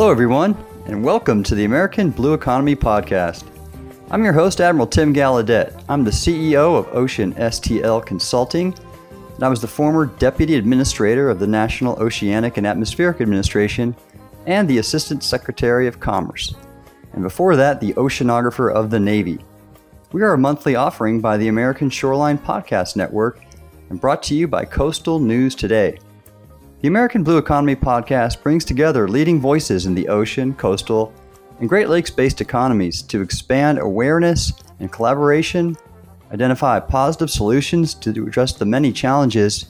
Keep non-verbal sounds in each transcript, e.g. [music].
Hello, everyone, and welcome to the American Blue Economy Podcast. I'm your host, Admiral Tim Gallaudet. I'm the CEO of Ocean STL Consulting, and I was the former Deputy Administrator of the National Oceanic and Atmospheric Administration and the Assistant Secretary of Commerce. And before that, the Oceanographer of the Navy. We are a monthly offering by the American Shoreline Podcast Network and brought to you by Coastal News Today. The American Blue Economy podcast brings together leading voices in the ocean, coastal, and Great Lakes based economies to expand awareness and collaboration, identify positive solutions to address the many challenges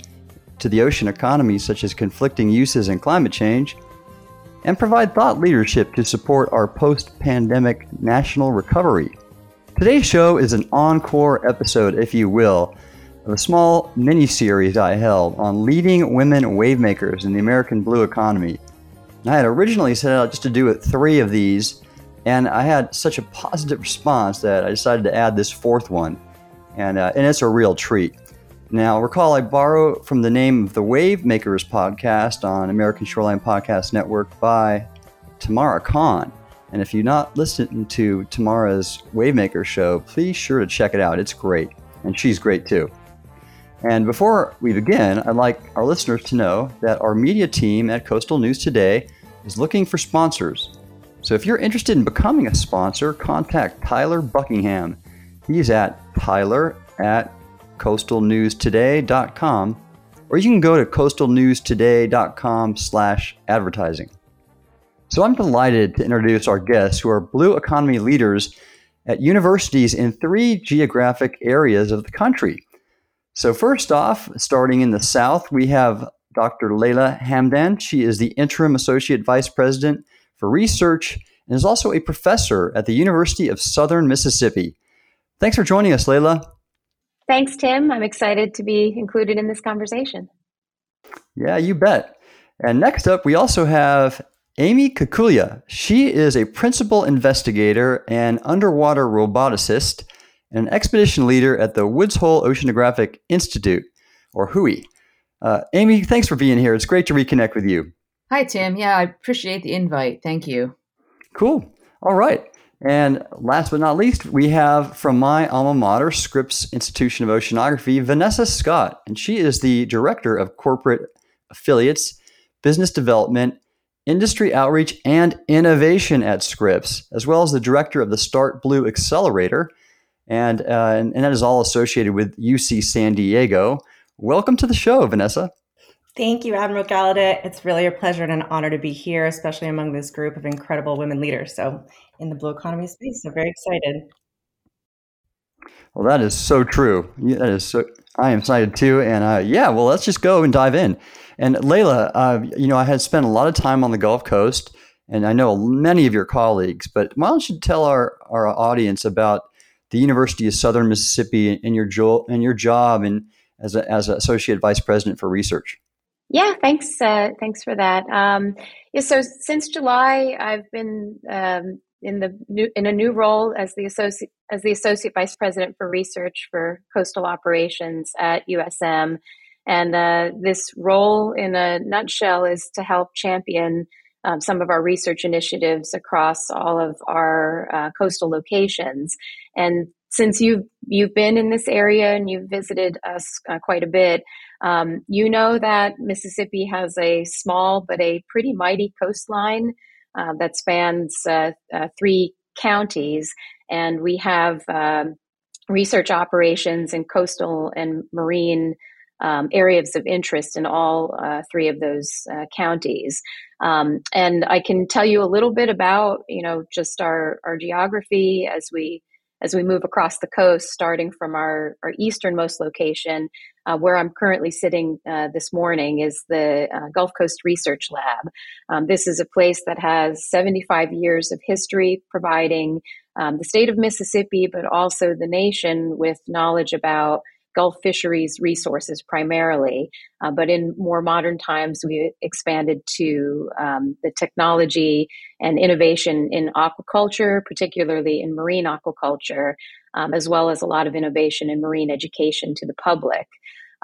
to the ocean economy, such as conflicting uses and climate change, and provide thought leadership to support our post pandemic national recovery. Today's show is an encore episode, if you will, of a small mini series I held on leading women wavemakers in the American blue economy. And I had originally set out just to do it three of these, and I had such a positive response that I decided to add this fourth one, and, uh, and it's a real treat. Now, recall I borrow from the name of the Wave Makers podcast on American Shoreline Podcast Network by Tamara Khan. And if you're not listening to Tamara's Wavemaker show, please sure to check it out. It's great. And she's great too. And before we begin, I'd like our listeners to know that our media team at Coastal News Today is looking for sponsors. So if you're interested in becoming a sponsor, contact Tyler Buckingham. He's at tyler at coastalnewstoday.com, or you can go to coastalnewstoday.com slash advertising. So I'm delighted to introduce our guests who are blue economy leaders at universities in three geographic areas of the country. So, first off, starting in the South, we have Dr. Leila Hamdan. She is the Interim Associate Vice President for Research and is also a professor at the University of Southern Mississippi. Thanks for joining us, Leila. Thanks, Tim. I'm excited to be included in this conversation. Yeah, you bet. And next up, we also have Amy Kukulya. She is a principal investigator and underwater roboticist and an expedition leader at the Woods Hole Oceanographic Institute, or WHOI. Uh, Amy, thanks for being here. It's great to reconnect with you. Hi, Tim. Yeah, I appreciate the invite. Thank you. Cool. All right. And last but not least, we have from my alma mater, Scripps Institution of Oceanography, Vanessa Scott. And she is the Director of Corporate Affiliates, Business Development, Industry Outreach, and Innovation at Scripps, as well as the Director of the Start Blue Accelerator and, uh, and, and that is all associated with UC San Diego. Welcome to the show, Vanessa. Thank you, Admiral Gallaudet. It's really a pleasure and an honor to be here, especially among this group of incredible women leaders. So, in the blue economy space, so very excited. Well, that is so true. That is so. I am excited too, and uh, yeah. Well, let's just go and dive in. And Leila, uh, you know, I had spent a lot of time on the Gulf Coast, and I know many of your colleagues. But why don't you tell our our audience about the University of Southern Mississippi and your jo- and your job and as a, as associate vice president for research. Yeah, thanks. Uh, thanks for that. Um, yeah, so since July, I've been um, in the new in a new role as the associate as the associate vice president for research for coastal operations at USM, and uh, this role, in a nutshell, is to help champion um, some of our research initiatives across all of our uh, coastal locations. And since you've you've been in this area and you've visited us uh, quite a bit, um, you know that Mississippi has a small but a pretty mighty coastline uh, that spans uh, uh, three counties, and we have um, research operations in coastal and marine um, areas of interest in all uh, three of those uh, counties. Um, and I can tell you a little bit about, you know, just our, our geography as we as we move across the coast, starting from our, our easternmost location, uh, where I'm currently sitting uh, this morning, is the uh, Gulf Coast Research Lab. Um, this is a place that has 75 years of history providing um, the state of Mississippi, but also the nation with knowledge about Gulf fisheries resources primarily. Uh, but in more modern times, we expanded to um, the technology and innovation in aquaculture, particularly in marine aquaculture, um, as well as a lot of innovation in marine education to the public.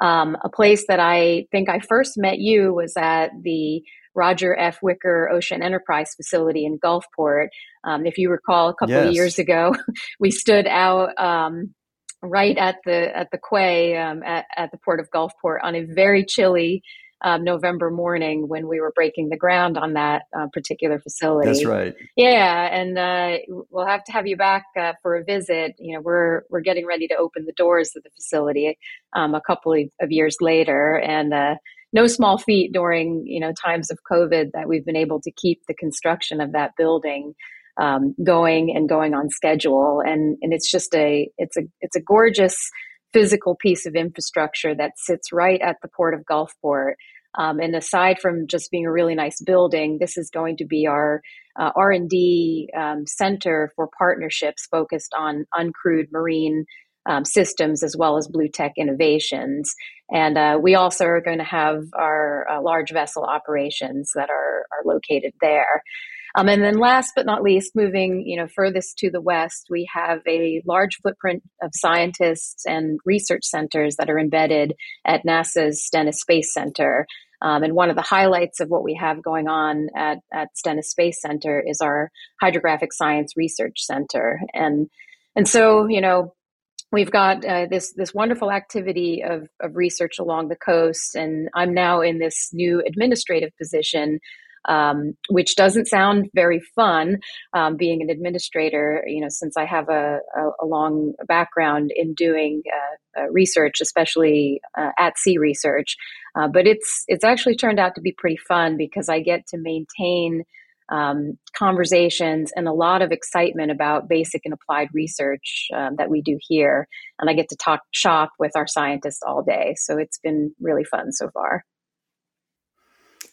Um, a place that I think I first met you was at the Roger F. Wicker Ocean Enterprise facility in Gulfport. Um, if you recall, a couple yes. of years ago, [laughs] we stood out um, right at the at the quay um, at, at the port of Gulfport on a very chilly um, November morning when we were breaking the ground on that uh, particular facility. That's right. Yeah, and uh, we'll have to have you back uh, for a visit. You know, we're we're getting ready to open the doors of the facility um, a couple of, years later, and uh, no small feat during you know times of COVID that we've been able to keep the construction of that building. Um, going and going on schedule, and and it's just a it's a it's a gorgeous physical piece of infrastructure that sits right at the port of Gulfport. Um, and aside from just being a really nice building, this is going to be our uh, R&D um, center for partnerships focused on uncrewed marine um, systems as well as blue tech innovations. And uh, we also are going to have our uh, large vessel operations that are, are located there. Um, and then last but not least, moving you know furthest to the west, we have a large footprint of scientists and research centers that are embedded at NASA's Stennis Space Center. Um, and one of the highlights of what we have going on at, at Stennis Space Center is our Hydrographic Science Research Center. And and so, you know, we've got uh, this this wonderful activity of, of research along the coast, and I'm now in this new administrative position um, which doesn't sound very fun um, being an administrator, you know, since I have a, a, a long background in doing uh, uh, research, especially uh, at sea research. Uh, but it's, it's actually turned out to be pretty fun because I get to maintain um, conversations and a lot of excitement about basic and applied research um, that we do here. And I get to talk shop with our scientists all day. So it's been really fun so far.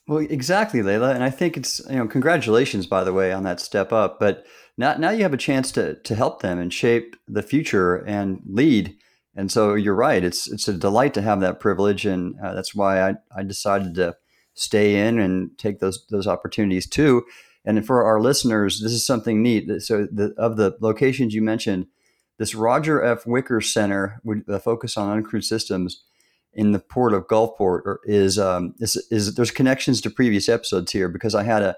Well, exactly, Leila, and I think it's you know congratulations by the way on that step up. But now now you have a chance to to help them and shape the future and lead. And so you're right. It's it's a delight to have that privilege, and uh, that's why I, I decided to stay in and take those those opportunities too. And for our listeners, this is something neat. So the, of the locations you mentioned, this Roger F. Wicker Center would focus on uncrewed systems in the port of Gulfport is, um, is, is there's connections to previous episodes here because I had a,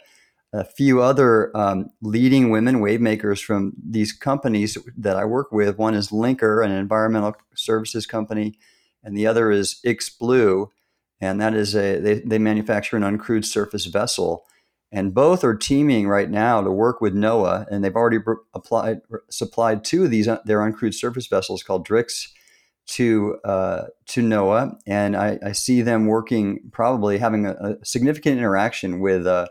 a few other um, leading women wave makers from these companies that I work with. One is Lynker, an environmental services company, and the other is Blue, and that is a they, they manufacture an uncrewed surface vessel. And both are teaming right now to work with NOAA, and they've already applied supplied two of these uh, their uncrewed surface vessels called DRIX to uh, to NOAA, and I, I, see them working, probably having a, a significant interaction with uh,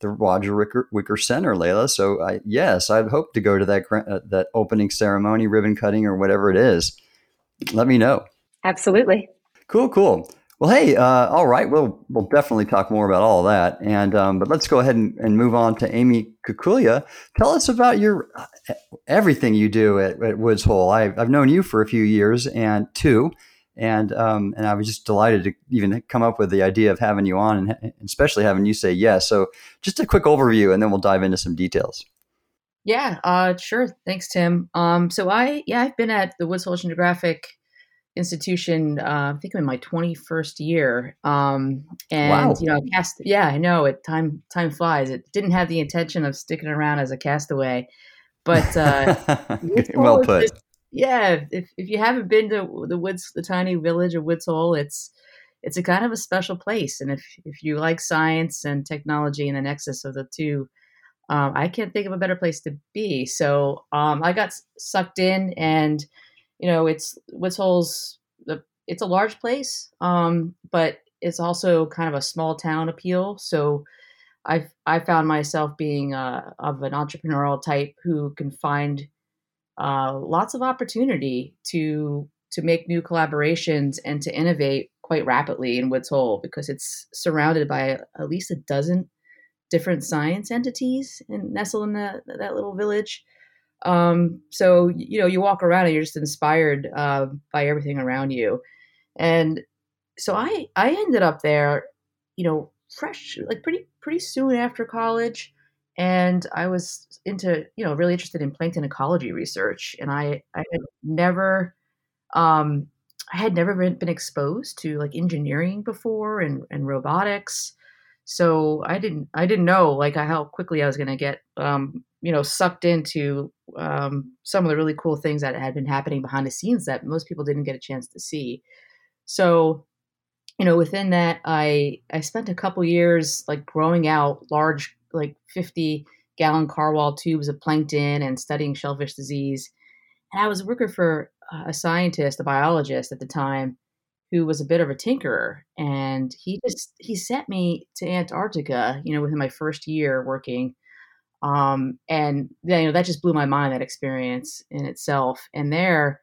the Roger Wicker, Wicker, Center, Leila. So I, yes, I hope to go to that uh, that opening ceremony, ribbon cutting, or whatever it is. Let me know. Absolutely. Cool, cool. Well, hey, uh, all right. We'll we'll definitely talk more about all that, and um, but let's go ahead and, and, move on to Amy Kukulya. Tell us about your everything you do at, at Woods Hole. I've, I've known you for a few years, and two, and um, and I was just delighted to even come up with the idea of having you on, and especially having you say yes. So, just a quick overview, and then we'll dive into some details. Yeah, uh, sure. Thanks, Tim. Um, so I yeah, I've been at the Woods Hole Oceanographic institution uh, i think in my 21st year um, and wow. you know cast yeah i know it time time flies. It didn't have the intention of sticking around as a castaway but uh, [laughs] well put. just, yeah if, if you haven't been to the woods the tiny village of woods hole it's it's a kind of a special place and if if you like science and technology and the nexus of the two um, i can't think of a better place to be. So um, i got sucked in and you know, it's Woods Hole's the it's a large place, um, but it's also kind of a small town appeal. So I I found myself being uh, of an entrepreneurial type who can find uh, lots of opportunity to to make new collaborations and to innovate quite rapidly in Woods Hole because it's surrounded by at least a dozen different science entities and nestled in the, that little village. Um, so you know, you walk around and you're just inspired uh, by everything around you. And so I I ended up there, you know, fresh like pretty pretty soon after college, and I was into you know really interested in plankton ecology research, and I I had never um, I had never been, been exposed to like engineering before and, and robotics. So I didn't I didn't know like how quickly I was going to get um, you know sucked into um, some of the really cool things that had been happening behind the scenes that most people didn't get a chance to see. So you know within that I I spent a couple years like growing out large like 50 gallon Kalwall tubes of plankton and studying shellfish disease. And I was working for a scientist, a biologist at the time, who was a bit of a tinkerer, and he just he sent me to Antarctica. You know, within my first year working, um, and you know that just blew my mind. That experience in itself, and there,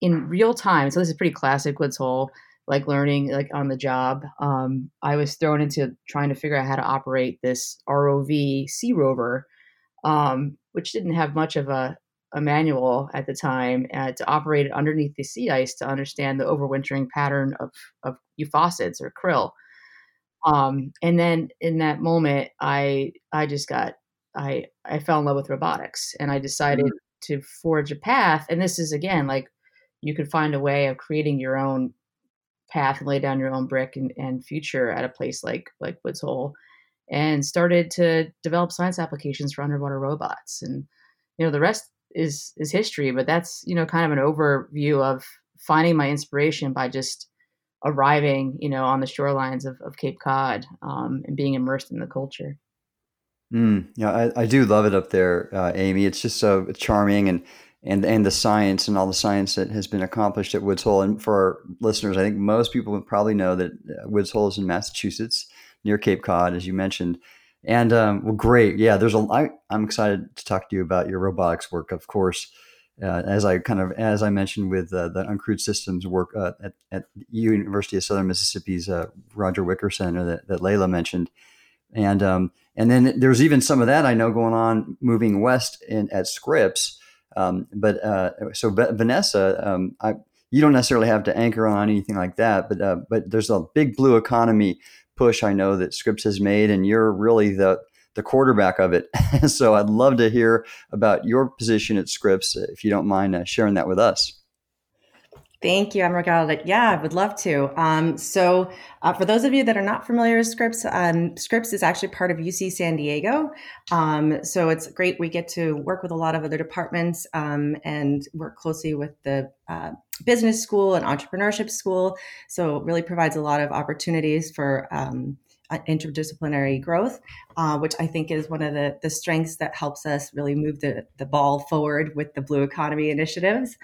in real time. So this is pretty classic Woods Hole like learning like on the job. Um, I was thrown into trying to figure out how to operate this ROV sea rover, um, which didn't have much of a, a manual at the time uh, to operate it underneath the sea ice to understand the overwintering pattern of, of euphausiids or krill. Um, and then in that moment, I I just got I I fell in love with robotics, and I decided mm-hmm. to forge a path. And this is again like you could find a way of creating your own path and lay down your own brick and, and future at a place like like Woods Hole, and started to develop science applications for underwater robots. And you know the rest is is history, but that's you know kind of an overview of finding my inspiration by just arriving you know on the shorelines of, of Cape Cod um, and being immersed in the culture. Mm, yeah, I, I do love it up there, uh, Amy. It's just so charming and and and the science and all the science that has been accomplished at Woods Hole. And for our listeners, I think most people would probably know that uh, Woods Hole is in Massachusetts, near Cape Cod, as you mentioned. And um, well, great, yeah. There's a. I, I'm excited to talk to you about your robotics work, of course. Uh, as I kind of as I mentioned with uh, the uncrewed systems work uh, at, at University of Southern Mississippi's uh, Roger Wicker Center that, that Leila mentioned, and um, and then there's even some of that I know going on moving west in at Scripps um, but uh, so Vanessa, um, I, you don't necessarily have to anchor on anything like that, but uh, but there's a big blue economy push I know that Scripps has made, and you're really the the quarterback of it. [laughs] so I'd love to hear about your position at Scripps, if you don't mind uh, sharing that with us. Thank you, Admiral Gallaudet. Yeah, I would love to. Um, so, uh, for those of you that are not familiar with Scripps, um, Scripps is actually part of UC San Diego. Um, so, it's great. We get to work with a lot of other departments um, and work closely with the uh, business school and entrepreneurship school. So, it really provides a lot of opportunities for um, interdisciplinary growth, uh, which I think is one of the, the strengths that helps us really move the, the ball forward with the blue economy initiatives.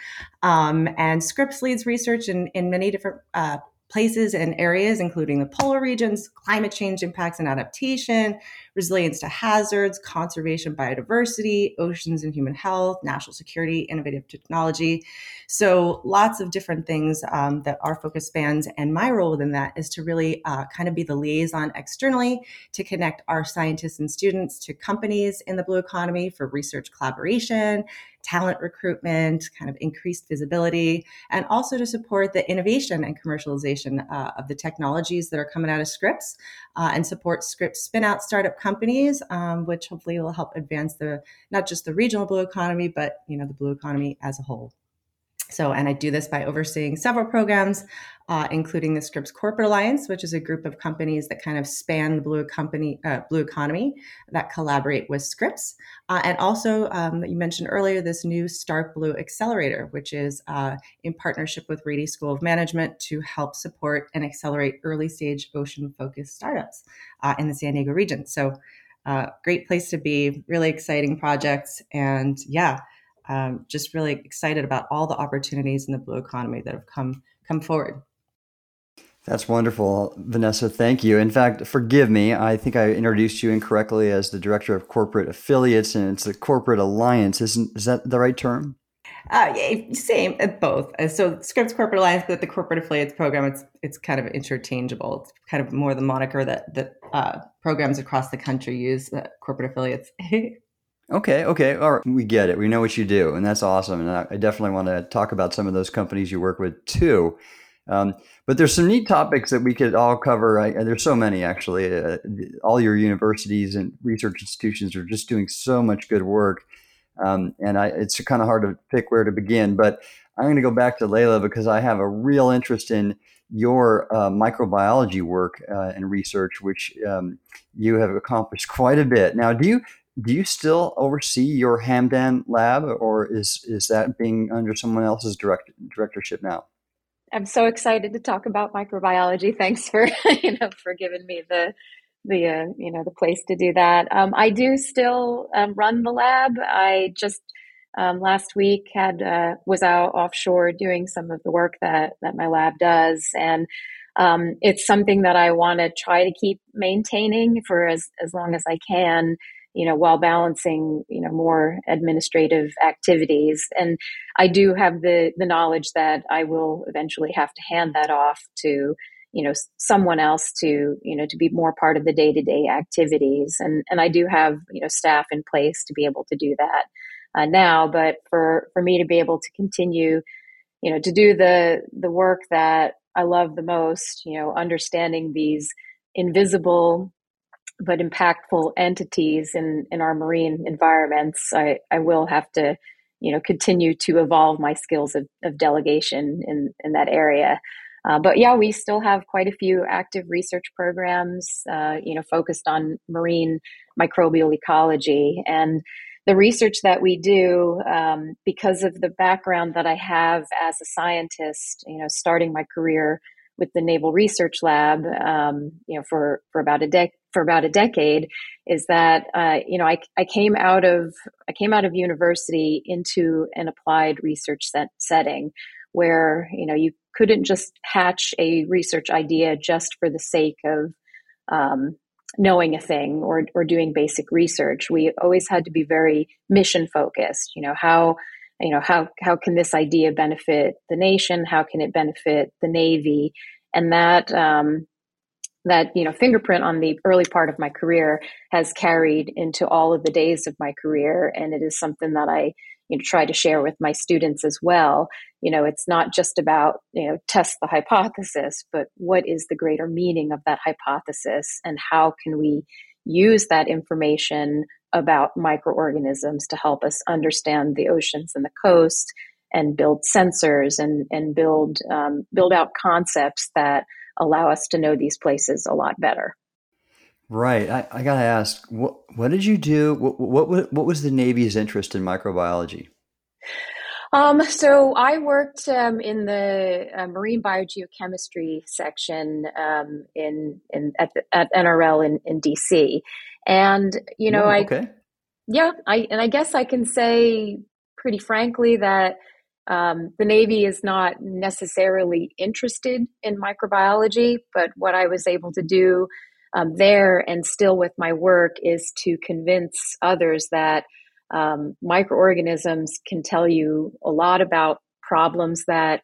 Um, and Scripps leads research in, in many different uh, places and areas, including the polar regions, climate change impacts and adaptation, resilience to hazards, conservation, biodiversity, oceans and human health, national security, innovative technology. So, lots of different things um, that our focus spans. And my role within that is to really uh, kind of be the liaison externally to connect our scientists and students to companies in the blue economy for research collaboration talent recruitment, kind of increased visibility, and also to support the innovation and commercialization uh, of the technologies that are coming out of Scripps uh, and support Scripps spin out startup companies, um, which hopefully will help advance the not just the regional blue economy, but you know the blue economy as a whole. So, and I do this by overseeing several programs, uh, including the Scripps Corporate Alliance, which is a group of companies that kind of span the blue, company, uh, blue economy that collaborate with Scripps. Uh, and also, um, you mentioned earlier, this new Start Blue Accelerator, which is uh, in partnership with Rady School of Management to help support and accelerate early stage ocean focused startups uh, in the San Diego region. So, uh, great place to be, really exciting projects. And yeah, um, just really excited about all the opportunities in the blue economy that have come come forward. That's wonderful, Vanessa. Thank you. In fact, forgive me. I think I introduced you incorrectly as the director of corporate affiliates, and it's the corporate alliance. Isn't is that the right term? Uh, same, uh, both. Uh, so Scripps Corporate Alliance, but the corporate affiliates program, it's it's kind of interchangeable. It's kind of more the moniker that that uh, programs across the country use. Uh, corporate affiliates. [laughs] Okay, okay. All right. We get it. We know what you do, and that's awesome. And I, definitely want to talk about some of those companies you work with too. Um, but there's some neat topics that we could all cover. I, there's so many actually. Uh, all your universities and research institutions are just doing so much good work, um, and I, it's kind of hard to pick where to begin. But I'm going to go back to Leila because I have a real interest in your uh, microbiology work uh, and research, which um, you have accomplished quite a bit. Now, do you do you still oversee your Hamdan lab, or is is that being under someone else's direct, directorship now? I'm so excited to talk about microbiology. [laughs] Thanks for you know for giving me the the uh, you know the place to do that. Um, I do still um, run the lab. I just um, last week had uh, was out offshore doing some of the work that that my lab does, and um, it's something that I want to try to keep maintaining for as as long as I can. You know, while balancing you know more administrative activities, and I do have the the knowledge that I will eventually have to hand that off to you know someone else to you know to be more part of the day-to-day activities. And and I do have you know staff in place to be able to do that uh, now. But for for me to be able to continue you know to do the the work that I love the most you know understanding these invisible but impactful entities in in our marine environments I I will have to you know continue to evolve my skills of, of delegation in in that area uh, but yeah, we still have quite a few active research programs, uh, you know, focused on marine microbial ecology. And the research that we do, um, because of the background that I have as a scientist, you know, starting my career with the Naval Research Lab, um, you know, for for about a dec for about a decade, is that uh, you know I, I came out of I came out of university into an applied research set, setting where you know you couldn't just hatch a research idea just for the sake of um, knowing a thing or or doing basic research. We always had to be very mission focused. You know how you know how how can this idea benefit the nation? How can it benefit the Navy? And that um, that you know fingerprint on the early part of my career has carried into all of the days of my career, and it is something that I you know try to share with my students as well you know it's not just about you know test the hypothesis but what is the greater meaning of that hypothesis and how can we use that information about microorganisms to help us understand the oceans and the coast and build sensors and and build um, build out concepts that allow us to know these places a lot better Right. I, I gotta ask, what what did you do? What, what what was the Navy's interest in microbiology? Um, so I worked um, in the uh, marine biogeochemistry section um, in in at, the, at NRL in, in DC, and you know, I okay. yeah, I and I guess I can say pretty frankly that um, the Navy is not necessarily interested in microbiology, but what I was able to do um, there and still with my work is to convince others that um, microorganisms can tell you a lot about problems that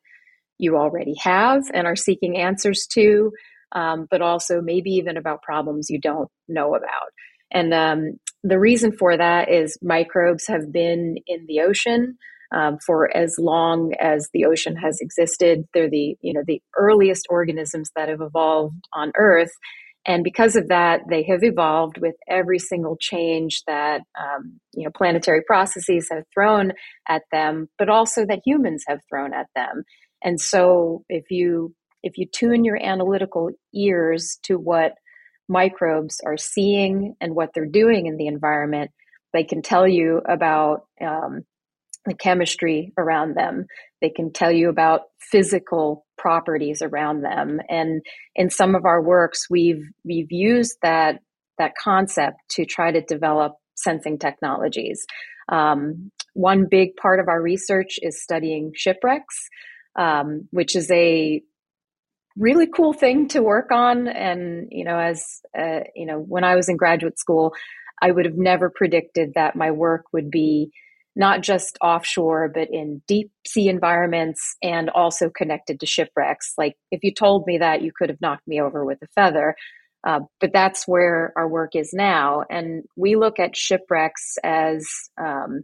you already have and are seeking answers to, um, but also maybe even about problems you don't know about. And um, the reason for that is microbes have been in the ocean um, for as long as the ocean has existed. They're the you know the earliest organisms that have evolved on Earth, and because of that, they have evolved with every single change that um, you know planetary processes have thrown at them, but also that humans have thrown at them. And so, if you if you tune your analytical ears to what microbes are seeing and what they're doing in the environment, they can tell you about um, the chemistry around them. They can tell you about physical properties around them. And in some of our works, we've we've used that that concept to try to develop sensing technologies. Um, one big part of our research is studying shipwrecks, um, which is a really cool thing to work on. And you know, as uh, you know, when I was in graduate school, I would have never predicted that my work would be not just offshore, but in deep sea environments and also connected to shipwrecks. Like, if you told me that, you could have knocked me over with a feather. Uh, but that's where our work is now, and we look at shipwrecks as um,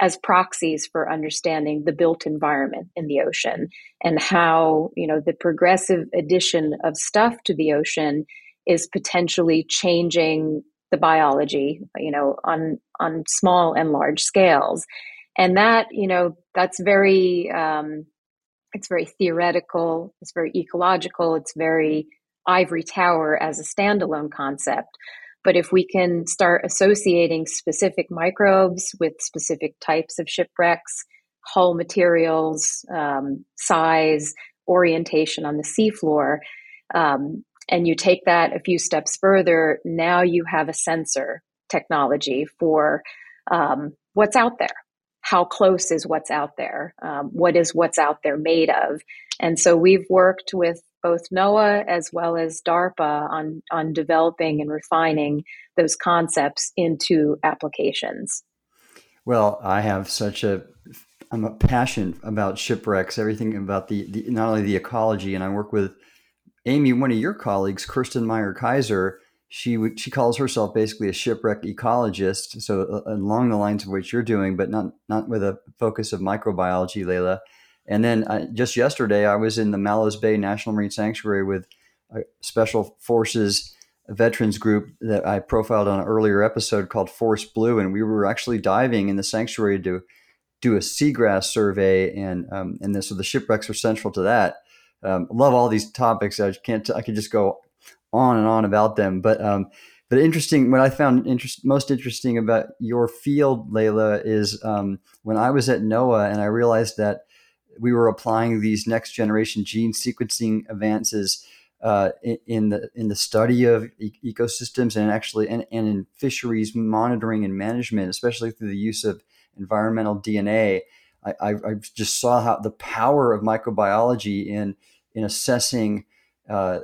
as proxies for understanding the built environment in the ocean and how you know the progressive addition of stuff to the ocean is potentially changing the biology, you know, on on small and large scales, and that you know that's very um, it's very theoretical, it's very ecological, it's very ivory tower as a standalone concept. But if we can start associating specific microbes with specific types of shipwrecks, hull materials, um, size, orientation on the seafloor, um, and you take that a few steps further, now you have a sensor technology for um, what's out there. How close is what's out there? Um, what is what's out there made of? And so we've worked with both NOAA as well as DARPA on, on developing and refining those concepts into applications. Well, I have such a I'm a passion about shipwrecks, everything about the, the not only the ecology, and I work with Amy, one of your colleagues, Kirstin Meyer Kaiser. She she calls herself basically a shipwreck ecologist, so uh, along the lines of what you're doing, but not not with a focus of microbiology, Leila. And then uh, just yesterday, I was in the Mallows Bay National Marine Sanctuary with a Special Forces veterans group that I profiled on an earlier episode called Force Blue, and we were actually diving in the sanctuary to do a seagrass survey, and um, and this, so the shipwrecks are central to that. Um, love all these topics. I can't. I could just go on and on about them, but um, but interesting. What I found interest, most interesting about your field, Leila, is um, when I was at NOAA and I realized that we were applying these next generation gene sequencing advances uh, in, in, the in the study of e- ecosystems and actually and, and in fisheries monitoring and management, especially through the use of environmental DNA. I, I, I just saw how the power of microbiology in in assessing uh,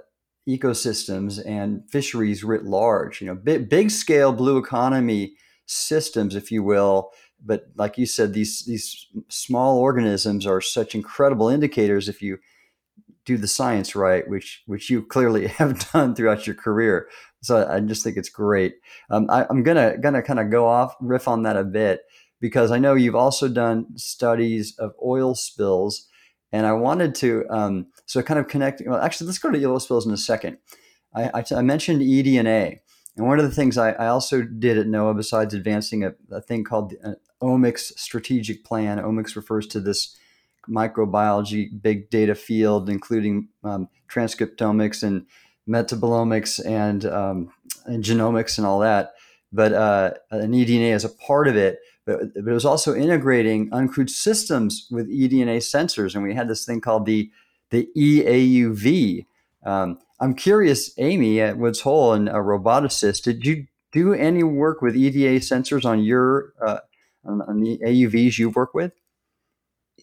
ecosystems and fisheries writ large. You know, big, big scale blue economy systems, if you will, but like you said, these these small organisms are such incredible indicators if you do the science right, which which you clearly [laughs] have done throughout your career. So I just think it's great. Um, I, am gonna gonna kind of go off riff on that a bit because I know you've also done studies of oil spills, and I wanted to um, so kind of connecting. Well, actually, let's go to oil spills in a second. I, I, I mentioned eDNA. And one of the things I, I also did at NOAA, besides advancing a, a thing called the omics strategic plan, omics refers to this microbiology big data field, including um, transcriptomics and metabolomics and, um, and genomics and all that. But uh, an eDNA is a part of it. But, but it was also integrating uncrewed systems with eDNA sensors, and we had this thing called the the EAUV. Um, I'm curious, Amy at Woods Hole and a roboticist, did you do any work with eDNA sensors on your uh, on, the AUVs you work with?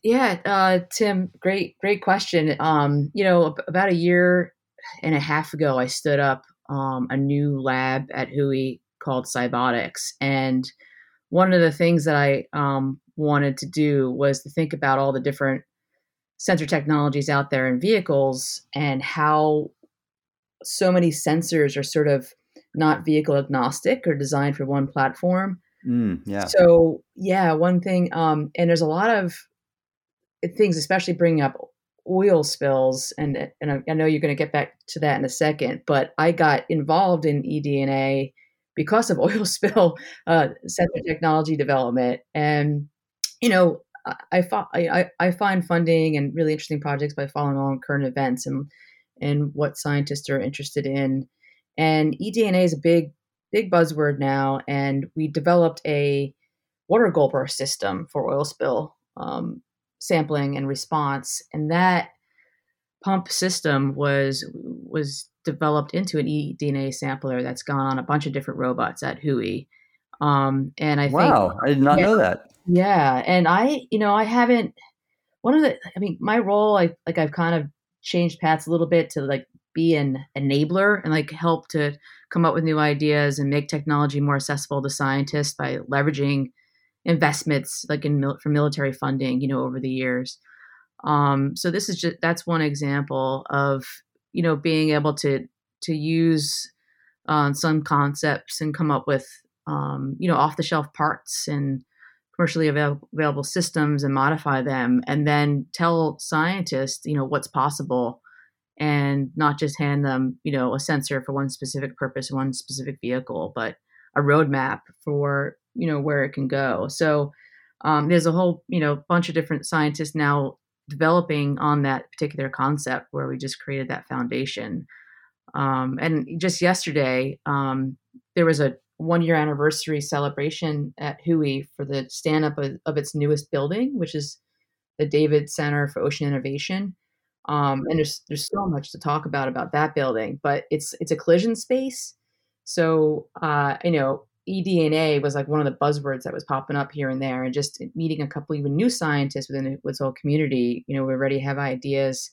Yeah, uh, Tim, great, great question. Um, you know, about a year and a half ago, I stood up um, a new lab at WHOI called Cybotics, and one of the things that I um, wanted to do was to think about all the different sensor technologies out there in vehicles and how so many sensors are sort of not vehicle agnostic or designed for one platform. Mm, yeah. So yeah, one thing, um, and there's a lot of things, especially bringing up oil spills, and and I know you're going to get back to that in a second. But I got involved in eDNA because of [laughs] oil spill uh, sensor technology development, and you know I, I, I find funding and really interesting projects by following along current events and and what scientists are interested in. And eDNA is a big, big buzzword now. And we developed a water gulper system for oil spill um, sampling and response. And that pump system was was developed into an eDNA sampler that's gone on a bunch of different robots at WHOI. Um, and I wow, think, I did not yeah, know that. Yeah, and I, you know, I haven't. One of the, I mean, my role, I like, I've kind of changed paths a little bit to like be an enabler and like help to come up with new ideas and make technology more accessible to scientists by leveraging investments like in for military funding you know over the years um, so this is just that's one example of you know being able to to use uh, some concepts and come up with um, you know off the shelf parts and commercially available, systems and modify them and then tell scientists you know what's possible and not just hand them you know a sensor for one specific purpose one specific vehicle but a roadmap for you know where it can go so um, there's a whole you know bunch of different scientists now developing on that particular concept where we just created that foundation. Um, and just yesterday, um, there was a one year anniversary celebration at WHOI for the stand up of, of, its newest building, which is the David Center for Ocean Innovation. Um, and there's there's so much to talk about about that building, but it's it's a collision space. So uh, you know, eDNA was like one of the buzzwords that was popping up here and there, and just meeting a couple even new scientists within the Woods Hole community. You know, we already have ideas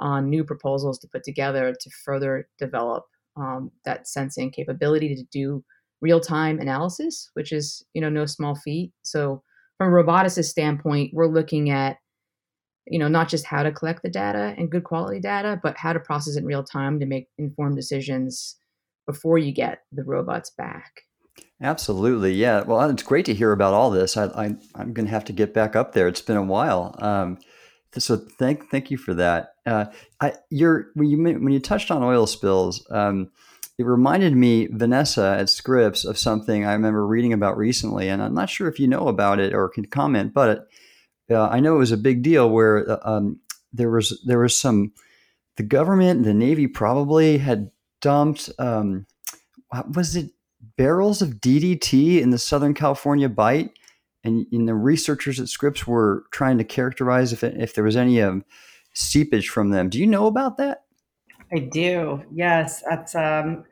on new proposals to put together to further develop um, that sensing capability to do real time analysis, which is you know no small feat. So from a roboticist standpoint, we're looking at you know not just how to collect the data and good quality data but how to process it in real time to make informed decisions before you get the robots back. Absolutely yeah. Well it's great to hear about all this. I, I am going to have to get back up there. It's been a while. Um, so thank thank you for that. Uh, I, you're when you when you touched on oil spills um, it reminded me vanessa at scripps of something i remember reading about recently and i'm not sure if you know about it or can comment but uh, I know it was a big deal where uh, um, there was there was some the government, the Navy probably had dumped um, was it barrels of DDT in the Southern California Bight, and, and the researchers at Scripps were trying to characterize if it, if there was any um, seepage from them. Do you know about that? I do. Yes, that's um,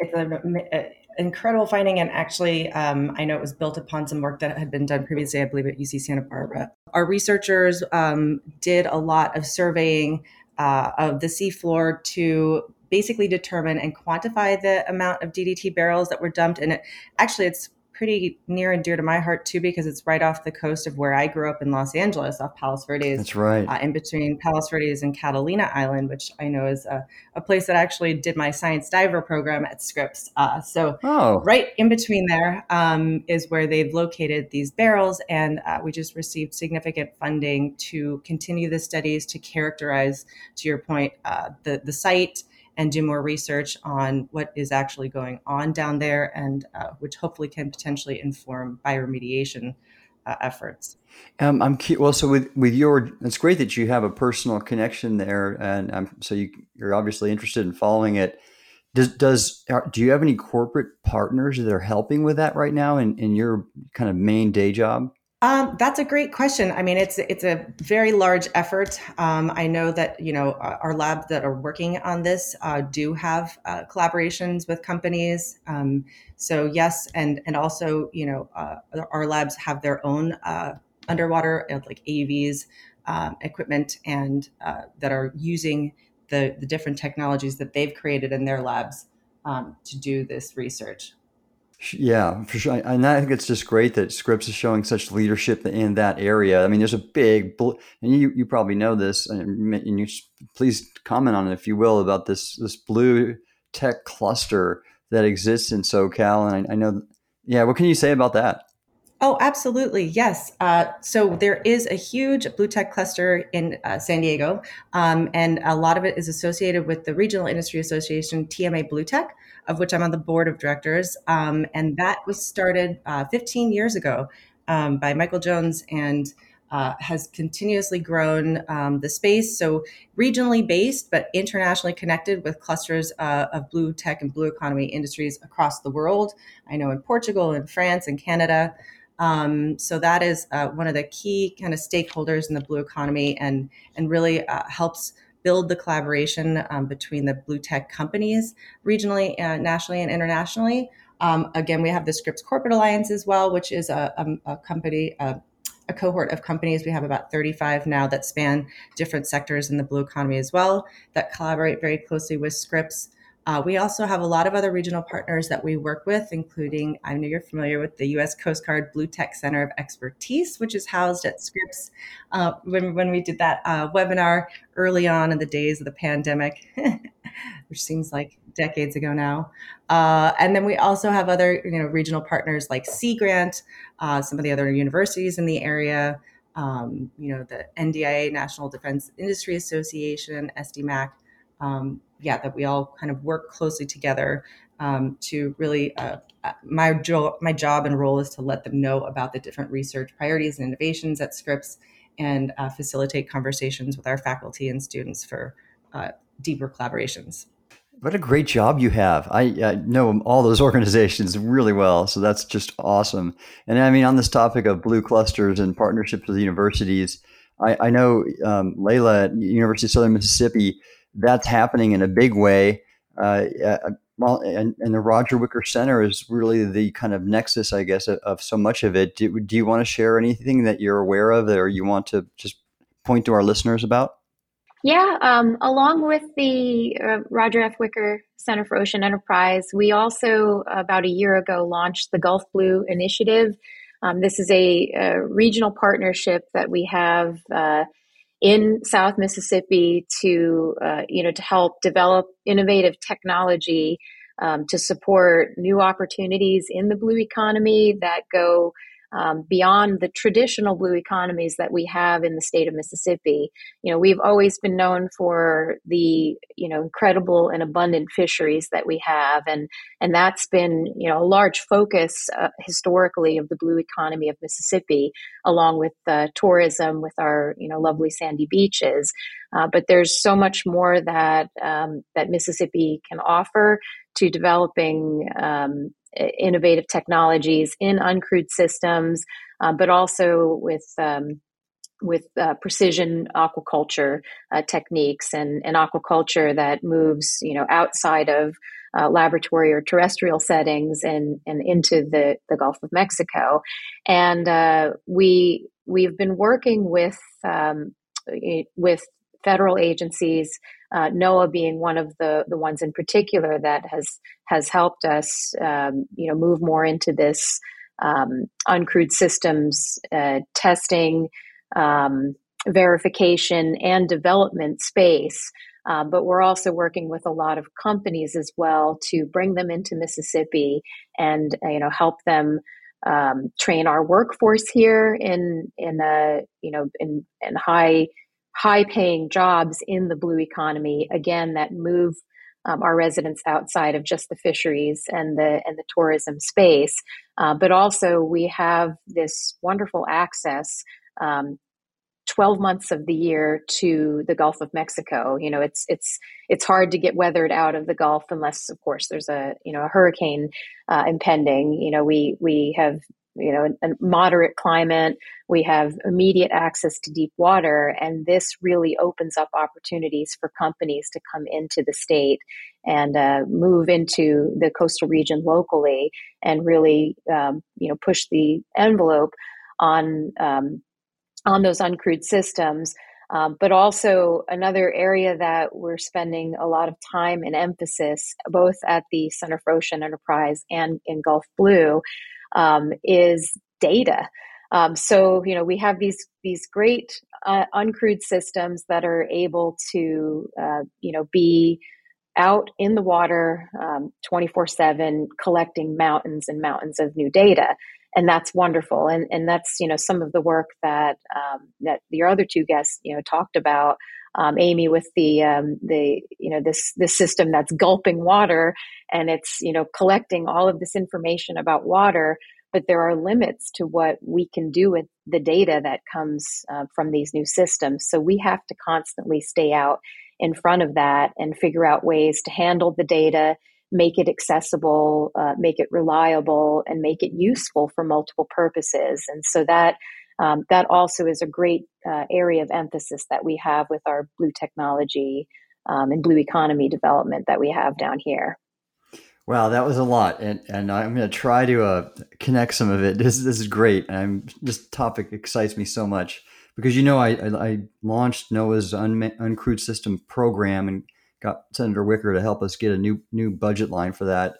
it's an incredible finding. And actually, um, I know it was built upon some work that had been done previously, I believe, at UC Santa Barbara. Our researchers um, did a lot of surveying uh, of the seafloor to basically determine and quantify the amount of DDT barrels that were dumped. And it, actually, it's pretty near and dear to my heart too because it's right off the coast of where I grew up in Los Angeles, off Palos Verdes. That's right. Uh, in between Palos Verdes and Catalina Island, which I know is a, a, place that I actually did my science diver program at Scripps. Uh, so oh. right in between there um, is where they've located these barrels, and uh, we just received significant funding to continue the studies to characterize, to your point, uh, the the site and do more research on what is actually going on down there, and uh, which hopefully can potentially inform bioremediation uh, efforts. Um, I'm well. So with with your, it's great that you have a personal connection there, and um, so you, you're obviously interested in following it. Does does do you have any corporate partners that are helping with that right now in, in your kind of main day job? Um, that's a great question. I mean, it's it's a very large effort. Um, I know that you know our labs that are working on this uh, do have uh, collaborations with companies. Um, so yes, and and also you know uh, our labs have their own uh, underwater uh, like AUVs um, equipment and uh, that are using the the different technologies that they've created in their labs um, to do this research. Yeah, for sure. And I think it's just great that Scripps is showing such leadership in that area. I mean, there's a big, and you, you probably know this, and you please comment on it if you will about this this blue tech cluster that exists in SoCal. And I, I know, yeah, what can you say about that? Oh, absolutely. Yes. Uh, so there is a huge blue tech cluster in uh, San Diego, um, and a lot of it is associated with the Regional Industry Association, TMA Blue Tech, of which I'm on the board of directors. Um, and that was started uh, 15 years ago um, by Michael Jones and uh, has continuously grown um, the space. So regionally based, but internationally connected with clusters uh, of blue tech and blue economy industries across the world. I know in Portugal and France and Canada. Um, so that is uh, one of the key kind of stakeholders in the blue economy and, and really uh, helps build the collaboration um, between the blue tech companies regionally, uh, nationally, and internationally. Um, again, we have the Scripps Corporate Alliance as well, which is a, a, a company, a, a cohort of companies. We have about 35 now that span different sectors in the blue economy as well that collaborate very closely with Scripps. Uh, we also have a lot of other regional partners that we work with, including I know you're familiar with the U.S. Coast Guard Blue Tech Center of Expertise, which is housed at Scripps. Uh, when, when we did that uh, webinar early on in the days of the pandemic, [laughs] which seems like decades ago now. Uh, and then we also have other you know regional partners like Sea Grant, uh, some of the other universities in the area. Um, you know the NDIA, National Defense Industry Association, SDMAC um, yeah, that we all kind of work closely together um, to really uh, uh, my job my job and role is to let them know about the different research priorities and innovations at Scripps and uh, facilitate conversations with our faculty and students for uh, deeper collaborations. What a great job you have. I uh, know all those [laughs] organizations really well, so that's just awesome. And I mean, on this topic of blue clusters and partnerships with universities, I, I know um, Leila at University of Southern Mississippi, that's happening in a big way. Uh, uh, well, and, and, the Roger Wicker Center is really the kind of nexus, I guess, of, of so much of it. Do, do, you want to share anything that you're aware of, or you want to just point to our listeners about? Yeah, um, along with the uh, Roger F. Wicker Center for Ocean Enterprise, we also about a year ago launched the Gulf Blue Initiative. Um, this is a, a, regional partnership that we have uh, in South Mississippi to uh, you know to help develop innovative technology um, to support new opportunities in the blue economy that go um, beyond the traditional blue economies that we have in the state of Mississippi. You know, we've always been known for the you know incredible and abundant fisheries that we have, and and that's been you know a large focus uh, historically of the blue economy of Mississippi, along with uh, tourism with our you know lovely sandy beaches. Uh, but there's so much more that um, that Mississippi can offer to developing um, innovative technologies in uncrewed systems, uh, but also with um, with uh, precision aquaculture uh, techniques and, and aquaculture that moves you know outside of uh, laboratory or terrestrial settings and, and into the, the Gulf of Mexico. And uh, we we've been working with um, with federal agencies, uh, NOAA being one of the the ones in particular that has has helped us, um, you know, move more into this um, uncrewed systems uh, testing, um, verification, and development space. Uh, but we're also working with a lot of companies as well to bring them into Mississippi and uh, you know help them um, train our workforce here in in a you know in in high high paying jobs in the blue economy, again, that move um, our residents outside of just the fisheries and the and the tourism space. Uh, but also, we have this wonderful access. Um, 12 months of the year to the Gulf of Mexico. You know, it's it's it's hard to get weathered out of the Gulf unless, of course, there's a you know a hurricane uh, impending. You know, we we have you know a moderate climate. We have immediate access to deep water and this really opens up opportunities for companies to come into the state and uh, move into the coastal region locally and really um, you know push the envelope on um, on those uncrewed systems. Um, but also another area that we're spending a lot of time and emphasis both at the center for ocean enterprise and in gulf blue um, is data. Um, so you know we have these these great uh, uncrewed systems that are able to uh, you know be out in the water um, 24 7 collecting mountains and mountains of new data and that's wonderful and and that's you know some of the work that um, that your other two guests you know talked about um, Amy with the um, the you know this this system that's gulping water and it's you know collecting all of this information about water. But there are limits to what we can do with the data that comes uh, from these new systems. So we have to constantly stay out in front of that and figure out ways to handle the data make it accessible uh, make it reliable and make it useful for multiple purposes. And so that um, that also is a great uh, area of emphasis that we have with our blue technology um, and blue economy development that we have down here. Wow, that was a lot, and and I'm going to try to uh, connect some of it. This this is great. I'm this topic excites me so much because you know I I, I launched NOAA's un- uncrewed system program and got Senator Wicker to help us get a new new budget line for that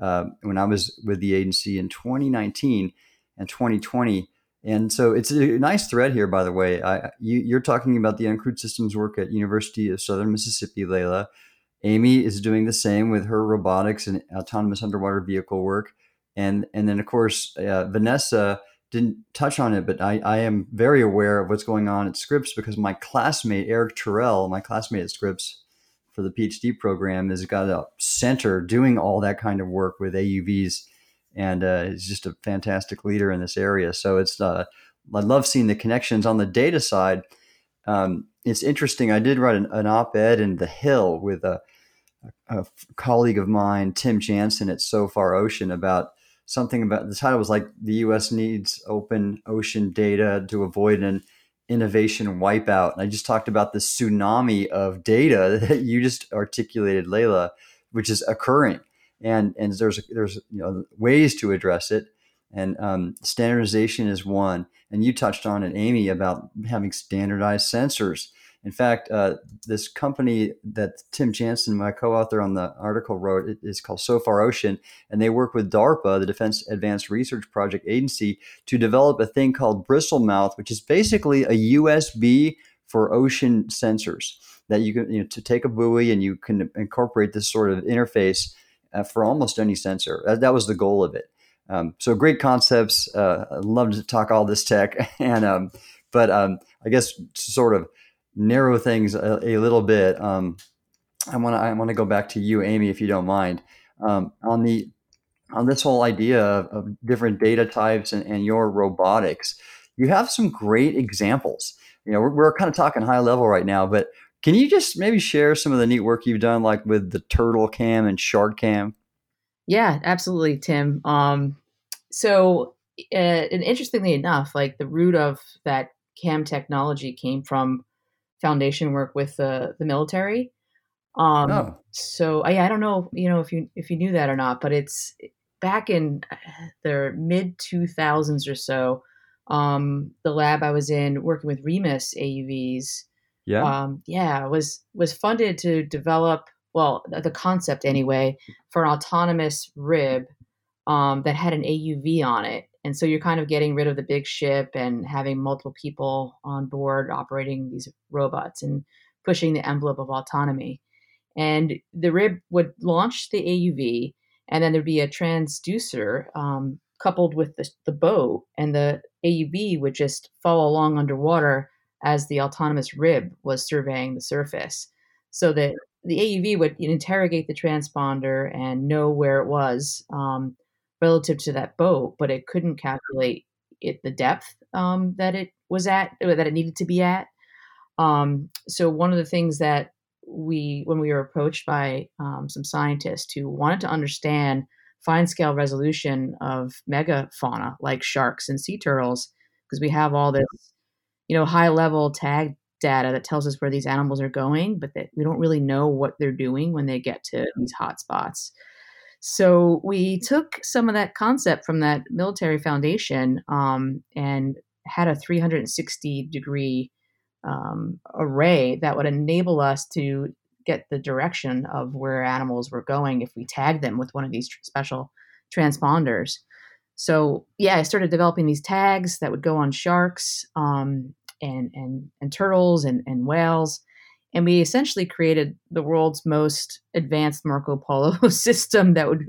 uh, when I was with the agency in 2019 and 2020 and so it's a nice thread here, by the way. I, you, are talking about the uncrewed systems work at University of Southern Mississippi, Leila. Amy is doing the same with her robotics and autonomous underwater vehicle work. And, and then, of course, uh, Vanessa didn't touch on it, but I, I am very aware of what's going on at Scripps because my classmate, Eric Terrill, my classmate at Scripps for the PhD program, has got a center doing all that kind of work with AUVs and uh, he's just a fantastic leader in this area. So it's uh, I love seeing the connections on the data side. Um, it's interesting. I did write an, an op-ed in the Hill with a, a, colleague of mine, Tim Janssen at Sofar Ocean, about something about the title was like the U.S. needs open ocean data to avoid an innovation wipeout. And I just talked about the tsunami of data [laughs] that you just articulated, Leila, which is occurring, and and there's there's you know ways to address it, and um, standardization is one. And you touched on it, Amy, about having standardized sensors. In fact, uh, this company that Tim Janssen, my co-author on the article, wrote is called SOFAR Ocean, and they work with DARPA, the Defense Advanced Research Project Agency, to develop a thing called Bristlemouth, which is basically a USB for ocean sensors that you can you know, to take a buoy and you can incorporate this sort of interface uh, for almost any sensor. That, that was the goal of it. Um, so great concepts. Uh, I'd love to talk all this tech, [laughs] and um, but um, I guess to sort of narrow things a, a little bit, um, I want to I want to go back to you, Amy, if you don't mind, um, on the on this whole idea of, of different data types and, and, your robotics. You have some great examples. You know, we're, we're kind of talking high level right now, but can you just maybe share some of the neat work you've done, like with the Turtle Cam and Shark Cam? Yeah, absolutely, Tim. Um, so, uh, and interestingly enough, like the root of that cam technology came from foundation work with the the military. Um, oh. So I, I don't know, you know, if you if you knew that or not, but it's back in uh, the mid two thousands or so. Um, the lab I was in working with Remus AUVs, yeah, um, yeah, was was funded to develop well the concept anyway for an autonomous rib um, that had an AUV on it, and so you're kind of getting rid of the big ship and having multiple people on board operating these robots and pushing the envelope of autonomy. And the rib would launch the AUV, and then there'd be a transducer um, coupled with the, the boat, and the AUV would just follow along underwater as the autonomous rib was surveying the surface. So that the AUV would interrogate the transponder and know where it was. Um, relative to that boat, but it couldn't calculate it the depth um, that it was at, that it needed to be at. Um, so one of the things that we, when we were approached by um, some scientists who wanted to understand fine scale resolution of megafauna like sharks and sea turtles, because we have all this, you know, high level tag data that tells us where these animals are going, but that we don't really know what they're doing when they get to these hotspots. So we took some of that concept from that military foundation um, and had a 360 degree um, array that would enable us to get the direction of where animals were going if we tagged them with one of these tr- special transponders. So yeah, I started developing these tags that would go on sharks um, and, and and turtles and, and whales and we essentially created the world's most advanced Marco Polo [laughs] system that would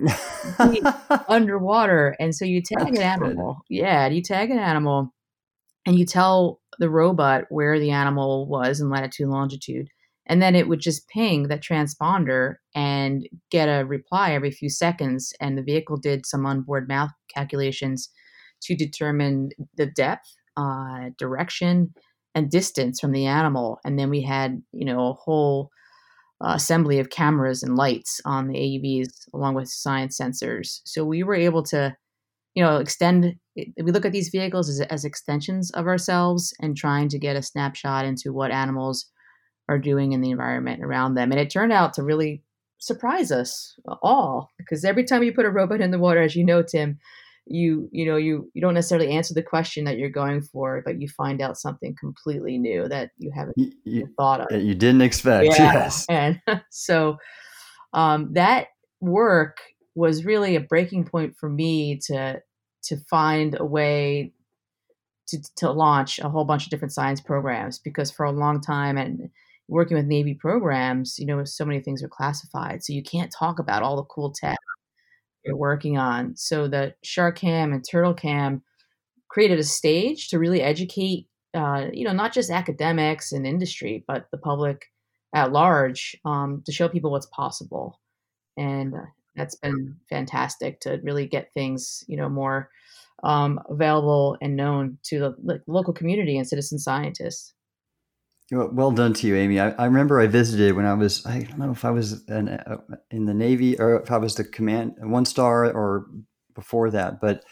be [laughs] underwater. And so you tag That's an animal, good. yeah, you tag an animal, and you tell the robot where the animal was in latitude and longitude, and then it would just ping that transponder and get a reply every few seconds. And the vehicle did some onboard math calculations to determine the depth, uh, direction and distance from the animal. And then we had, you know, a whole uh, assembly of cameras and lights on the AUVs along with science sensors. So we were able to, you know, extend. We look at these vehicles as, as extensions of ourselves and trying to get a snapshot into what animals are doing in the environment around them. And it turned out to really surprise us all because every time you put a robot in the water, as you know, Tim, you you know you you don't necessarily answer the question that you're going for but you find out something completely new that you haven't you, thought of you didn't expect [laughs] yeah. yes and [laughs] so um, that work was really a breaking point for me to to find a way to, to launch a whole bunch of different science programs because for a long time and working with navy programs you know so many things are classified so you can't talk about all the cool tech you're working on. So the Shark Cam and Turtle Cam created a stage to really educate, uh, you know, not just academics and industry, but the public at large um, to show people what's possible. And uh, that's been fantastic to really get things, you know, more um, available and known to the local community and citizen scientists. Well done to you, Amy. I, I, remember I visited when I was, I don't know if I was in, uh, in the Navy or if I was the command one star or before that, but,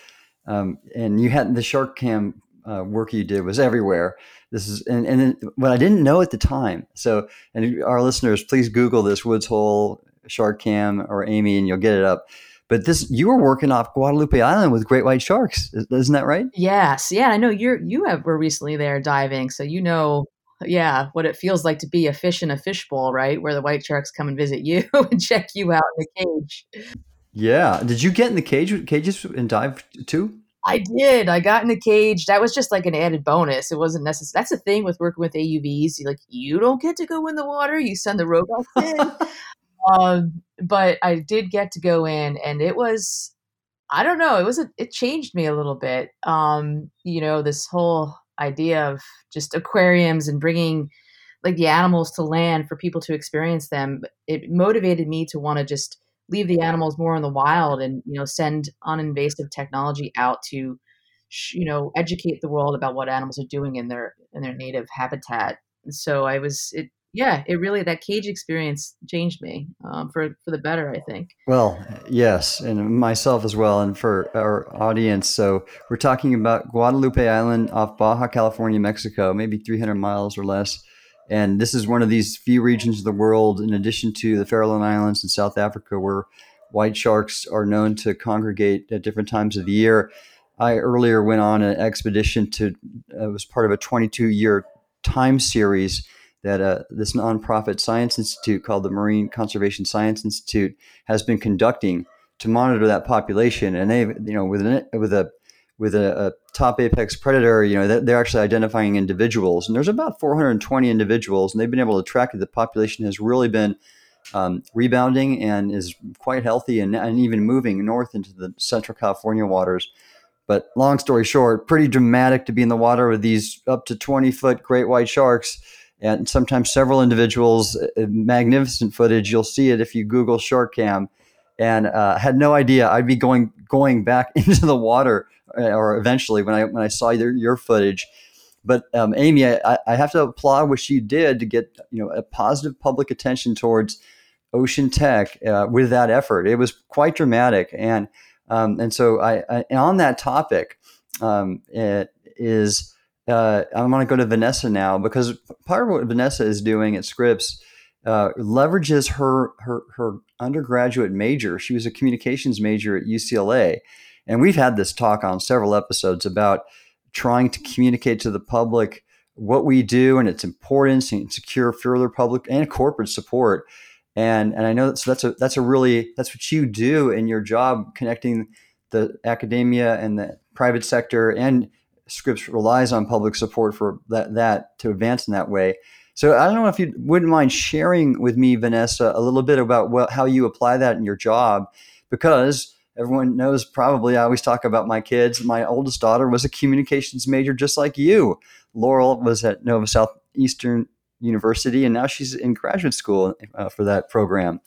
um, and you had the shark cam uh, work you did was everywhere. This is, and, and what I didn't know at the time. So, and our listeners, please Google this Woods Hole shark cam or Amy and you'll get it up. But this, you were working off Guadalupe Island with great white sharks, isn't that right? Yes, yeah. I know you're you have were recently there diving, so you know yeah, what it feels like to be a fish in a fishbowl, right? Where the white sharks come and visit you [laughs] and check you out in the cage. Yeah. Did you get in the cage cages and dive too? I did. I got in the cage. That was just like an added bonus. It wasn't necessary. That's the thing with working with AUVs. You like you don't get to go in the water. You send the robots [laughs] in. um, but I did get to go in, and it was. I don't know. It was a, it changed me a little bit. Um, you know, this whole idea of just aquariums and bringing like the animals to land for people to experience them it motivated me to want to just leave the animals more in the wild and you know send uninvasive technology out to you know educate the world about what animals are doing in their in their native habitat. And so i was it yeah, it really that cage experience changed me um, for for the better. I think. Well, yes, and myself as well, and for our audience. So we're talking about Guadalupe Island off Baja California, Mexico, maybe 300 miles or less. And this is one of these few regions of the world, in addition to the Farallon Islands in South Africa, where white sharks are known to congregate at different times of the year. I earlier went on an expedition to, uh, it was part of a 22 year time series that uh, this nonprofit science institute called the Marine Conservation Science Institute has been conducting to monitor that population. And they, you know, with an, with a with a, a, top apex predator, you know, they're actually identifying individuals, and there's about 420 individuals, and they've been able to track that the population has really been um, rebounding and is quite healthy, and, and even moving north into the Central California waters. But long story short, pretty dramatic to be in the water with these up to 20 foot great white sharks and sometimes several individuals. Uh, magnificent footage. You'll see it if you Google Shark Cam. And uh, had no idea I'd be going going back [laughs] into the water, uh, or eventually when I when I saw your, your footage. But um, Amy, I, I have to applaud what she did to get you know a positive public attention towards ocean tech uh, with that effort. It was quite dramatic, and um, and so I, I, on that topic um, it is uh, I want to go to Vanessa now because part of what Vanessa is doing at Scripps uh, leverages her, her her undergraduate major. She was a communications major at UCLA, and we've had this talk on several episodes about trying to communicate to the public what we do and its importance and secure further public and corporate support. And and I know that's that's a that's a really that's what you do in your job connecting the academia and the private sector and Scripps relies on public support for that, that to advance in that way. So I don't know if you wouldn't mind sharing with me, Vanessa, a little bit about what, how you apply that in your job, because everyone knows probably I always talk about my kids. My oldest daughter was a communications major, just like you. Laurel was at Nova Southeastern University, and now she's in graduate school uh, for that program.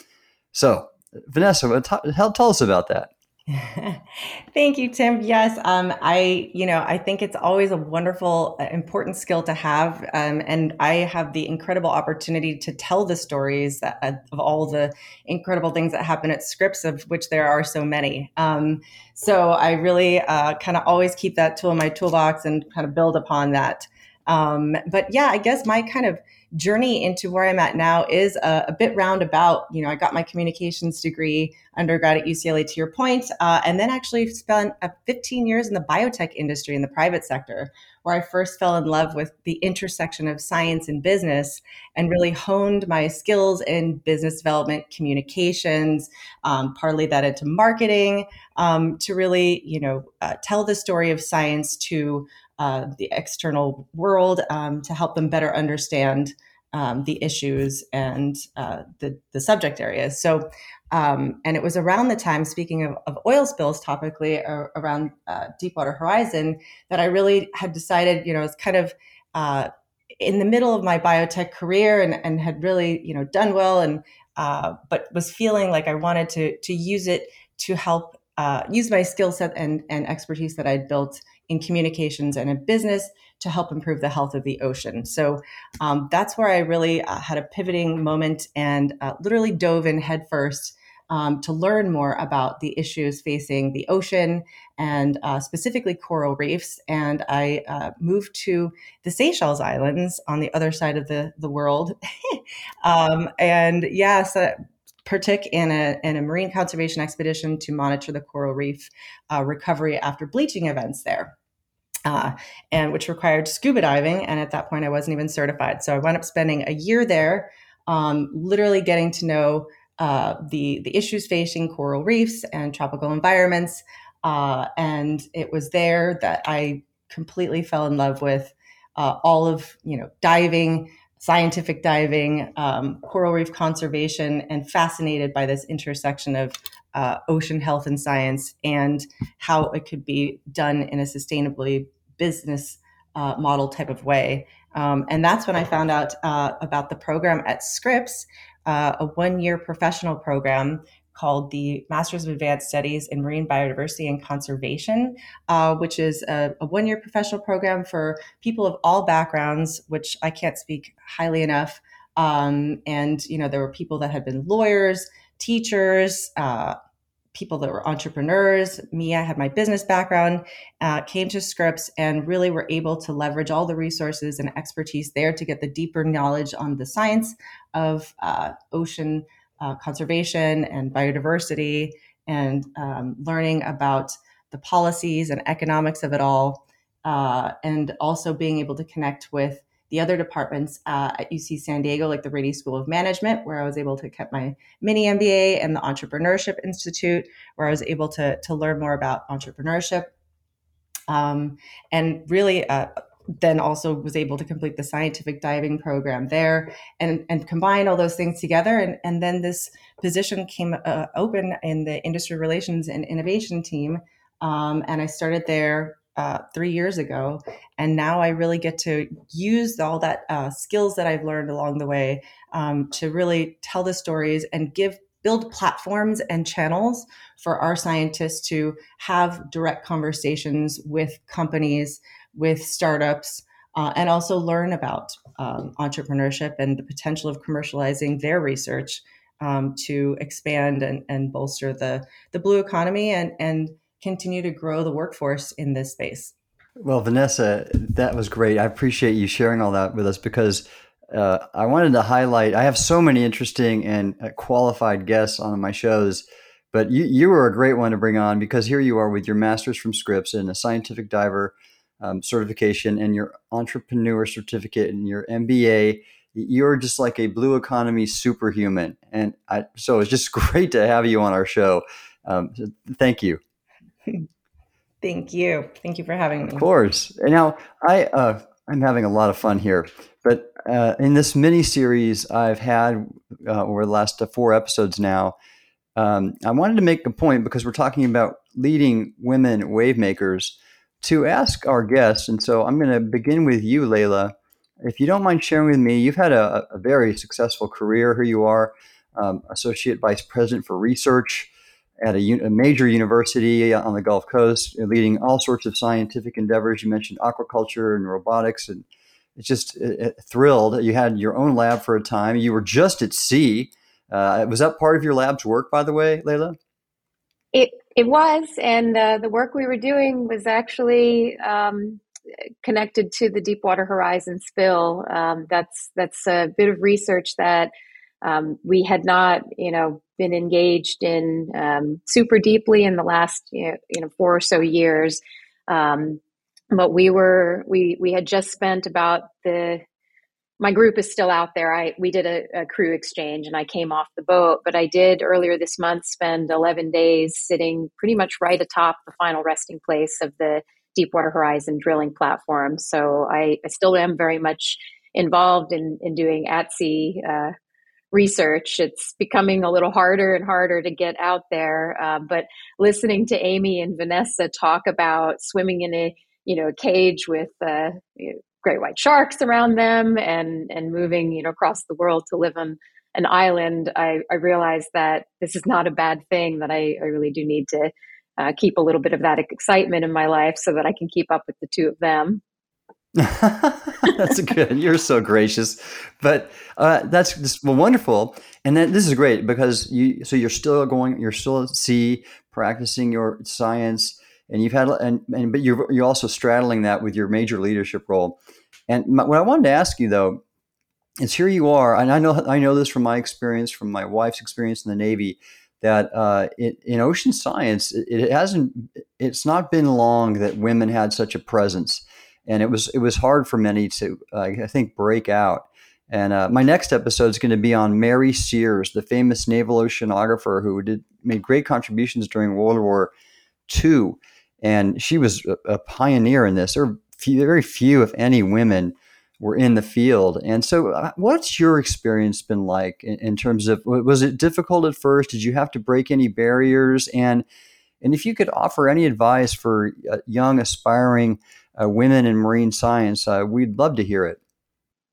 So, Vanessa, tell, tell us about that. [laughs] Thank you, Tim. Yes, um, I, you know, I think it's always a wonderful, uh, important skill to have, um, and I have the incredible opportunity to tell the stories that, uh, of all the incredible things that happen at Scripps, of which there are so many. Um, so I really uh, kind of always keep that tool in my toolbox and kind of build upon that. Um, but yeah, I guess my kind of journey into where I'm at now is a, a, bit roundabout. You know, I got my communications degree undergrad at UCLA, to your point, uh, and then actually spent uh, 15 years in the biotech industry in the private sector, where I first fell in love with the intersection of science and business and really honed my skills in business development, communications, um, partly that into marketing, um, to really, you know, uh, tell the story of science to uh, the external world um, to help them better understand um, the issues and uh, the, the subject areas. So, um, and it was around the time, speaking of, of oil spills topically uh, around uh, Deepwater Horizon, that I really had decided, you know, it's kind of uh, in the middle of my biotech career and, and had really, you know, done well and, but was feeling like I wanted to, to use it to help use my skill set and, and expertise that I'd built in communications and in business to help improve the health of the ocean. So um, that's where I really uh, had a pivoting moment and uh, literally dove in headfirst um, to learn more about the issues facing the ocean and uh, specifically coral reefs. And I uh, moved to the Seychelles Islands on the other side of the, the world. [laughs] um, and yeah, so partook in a, in a marine conservation expedition to monitor the coral reef uh, recovery after bleaching events there. Uh, and which required scuba diving. And at that point, I wasn't even certified. So I wound up spending a year there, um, literally getting to know uh, the the issues facing coral reefs and tropical environments. Uh, and it was there that I completely fell in love with uh, all of you know diving, scientific diving, um, coral reef conservation, and fascinated by this intersection of uh, ocean health and science and how it could be done in a sustainably business uh, model type of way. Um, and that's when I found out uh, about the program at Scripps, uh, a one year professional program called the Masters of Advanced Studies in Marine Biodiversity and Conservation, uh, which is a, a one year professional program for people of all backgrounds, which I can't speak highly enough. Um, and, you know, there were people that had been lawyers, teachers, uh, people that were entrepreneurs. Me, I had my business background, uh, came to Scripps and really were able to leverage all the resources and expertise there to get the deeper knowledge on the science of uh, ocean uh, conservation and biodiversity and um, learning about the policies and economics of it all. Uh, and also being able to connect with the other departments uh, at UC San Diego, like the Rady School of Management, where I was able to get my mini MBA, and the Entrepreneurship Institute, where I was able to, to learn more about entrepreneurship. Um, and really, uh, then also was able to complete the scientific diving program there and, and combine all those things together. And, and then this position came uh, open in the industry relations and innovation team. Um, and I started there uh, three years ago, and now I really get to use all that uh, skills that I've learned along the way um, to really tell the stories and give build platforms and channels for our scientists to have direct conversations with companies, with startups, uh, and also learn about um, entrepreneurship and the potential of commercializing their research um, to expand and, and bolster the the blue economy and and continue to grow the workforce in this space. Well, Vanessa, that was great. I appreciate you sharing all that with us because uh, I wanted to highlight. I have so many interesting and uh, qualified guests on my shows, but you, you were a great one to bring on because here you are with your master's from Scripps and a scientific diver um, certification and your entrepreneur certificate and your MBA. You're just like a blue economy superhuman, and I, so it's just [laughs] great to have you on our show. Um, so thank you. [laughs] Thank you. Thank you for having me. Of course. And now I uh, I'm having a lot of fun here, but uh, in this mini series I've had uh, over the last four episodes now, um, I wanted to make a point because we're talking about leading women wave makers to ask our guests, and so I'm going to begin with you, Leila. If you don't mind sharing with me, you've had a, a very successful career. Here you are, um, associate vice president for research at a, a, major university on the Gulf Coast, leading all sorts of scientific endeavors. You mentioned aquaculture and robotics, and it's just it, it thrilled. You had your own lab for a time. You were just at sea. Uh, was that part of your lab's work, by the way, Leila? It it was, and uh, the work we were doing was actually um, connected to the Deepwater Horizon spill. Um, that's that's a bit of research that um, we had not, you know, been engaged in um, super deeply in the last, you know, four or so years. Um, but we were, we we had just spent about the. My group is still out there. I we did a, a crew exchange, and I came off the boat. But I did earlier this month spend 11 days sitting pretty much right atop the final resting place of the Deepwater Horizon drilling platform. So I, I still am very much involved in, in doing at sea uh, research. It's becoming a little harder and harder to get out there. Uh, but listening to Amy and Vanessa talk about swimming in a you know cage with uh, great white sharks around them and and moving you know across the world to live on an island, I, I realized that this is not a bad thing. That I, I really do need to uh, keep a little bit of that excitement in my life so that I can keep up with the two of them. [laughs] that's good. You're so gracious, but uh, that's just wonderful. And then this is great because you. So you're still going. You're still at sea practicing your science, and you've had and, and but you're you're also straddling that with your major leadership role. And my, what I wanted to ask you though is here you are, and I know I know this from my experience, from my wife's experience in the Navy, that uh, it, in ocean science, it, it hasn't. It's not been long that women had such a presence and it was it was hard for many to uh, I think break out. And uh, my next episode is going to be on Mary Sears, the famous naval oceanographer who did made great contributions during World War II, and she was a, pioneer in this. There are few, very few, if any, women were in the field. And so, uh, what's your experience been like in, in, terms of was it difficult at first? Did you have to break any barriers? And and if you could offer any advice for uh, young aspiring uh, women in marine science, uh, we'd love to hear it.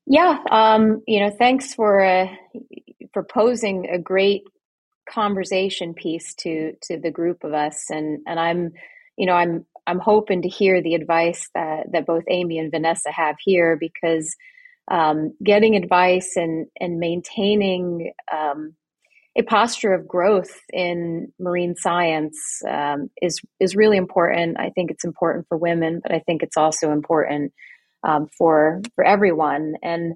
Yeah, um, you know, thanks for uh, for posing a great conversation piece to to the group of us, and and I'm, you know, I'm I'm hoping to hear the advice that that both Amy and Vanessa have here because um, getting advice and and maintaining um, a posture of growth in marine science um, is is really important. I think it's important for women, but I think it's also important um, for for everyone. And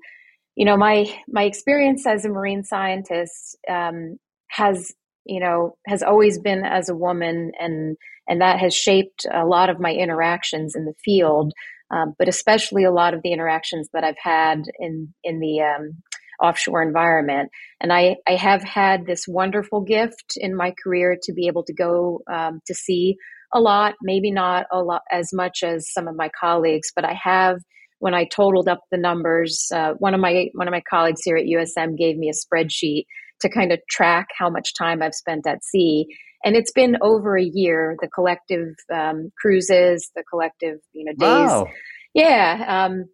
you know, my my experience as a marine scientist um, has you know has always been as a woman, and and that has shaped a lot of my interactions in the field. Um, but especially a lot of the interactions that I've had in in the um, offshore environment. And I, I have had this wonderful gift in my career to be able to go um, to see a lot, maybe not a lot as much as some of my colleagues, but I have. When I totaled up the numbers, uh, one of my one of my colleagues here at USM gave me a spreadsheet to kind of track how much time I've spent at sea, and it's been over a year. The collective um, cruises, the collective you know days. Wow. Yeah, um,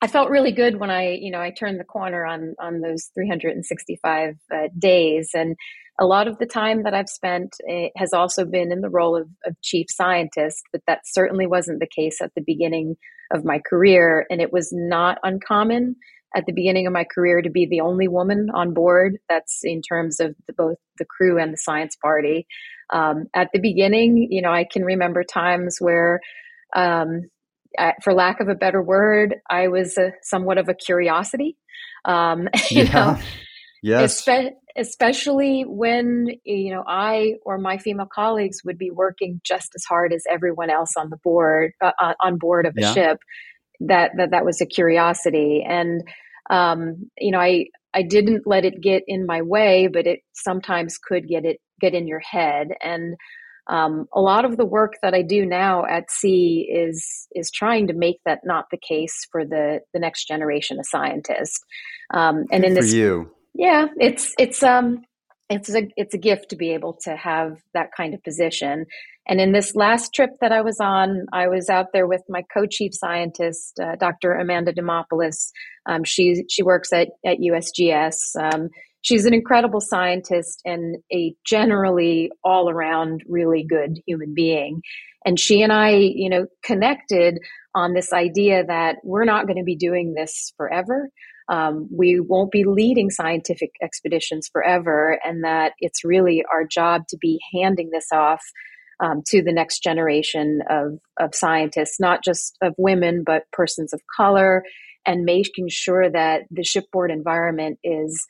I felt really good when I, you know, I turned the corner on on those 365 uh, days, and a lot of the time that I've spent has also been in the role of, of chief scientist. But that certainly wasn't the case at the beginning of my career, and it was not uncommon at the beginning of my career to be the only woman on board. That's in terms of the, both the crew and the science party. Um, at the beginning, you know, I can remember times where um, for lack of a better word, I was a, somewhat of a curiosity. Um, [laughs] you yeah. know, yes. Espe- especially when you know I or my female colleagues would be working just as hard as everyone else on the board uh, uh on board of a yeah. ship. That that that was a curiosity, and um, you know, I I didn't let it get in my way, but it sometimes could get it get in your head, and um, a lot of the work that I do now at sea is is trying to make that not the case for the the next generation of scientists. Um, and Good in this, you, yeah, it's it's um it's a it's a gift to be able to have that kind of position. And in this last trip that I was on, I was out there with my co-chief scientist, uh, Dr. Amanda Demopoulos. Um, she she works at at USGS. Um, she's an incredible scientist and a generally all around really good human being. And she and I, you know, connected on this idea that we're not going to be doing this forever. Um, we won't be leading scientific expeditions forever, and that it's really our job to be handing this off um, to the next generation of, of scientists, not just of women, but persons of color, and making sure that the shipboard environment is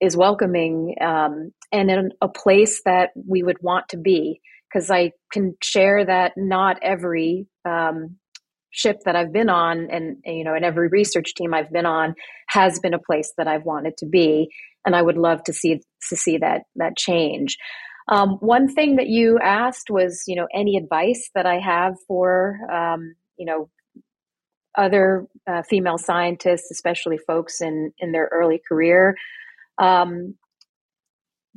is welcoming um, and in a place that we would want to be. Because I can share that not every um, ship that I've been on, and you know, and every research team I've been on, has been a place that I've wanted to be, and I would love to see to see that that change. Um, one thing that you asked was, you know, any advice that I have for, um, you know, other uh, female scientists, especially folks in in their early career. Um,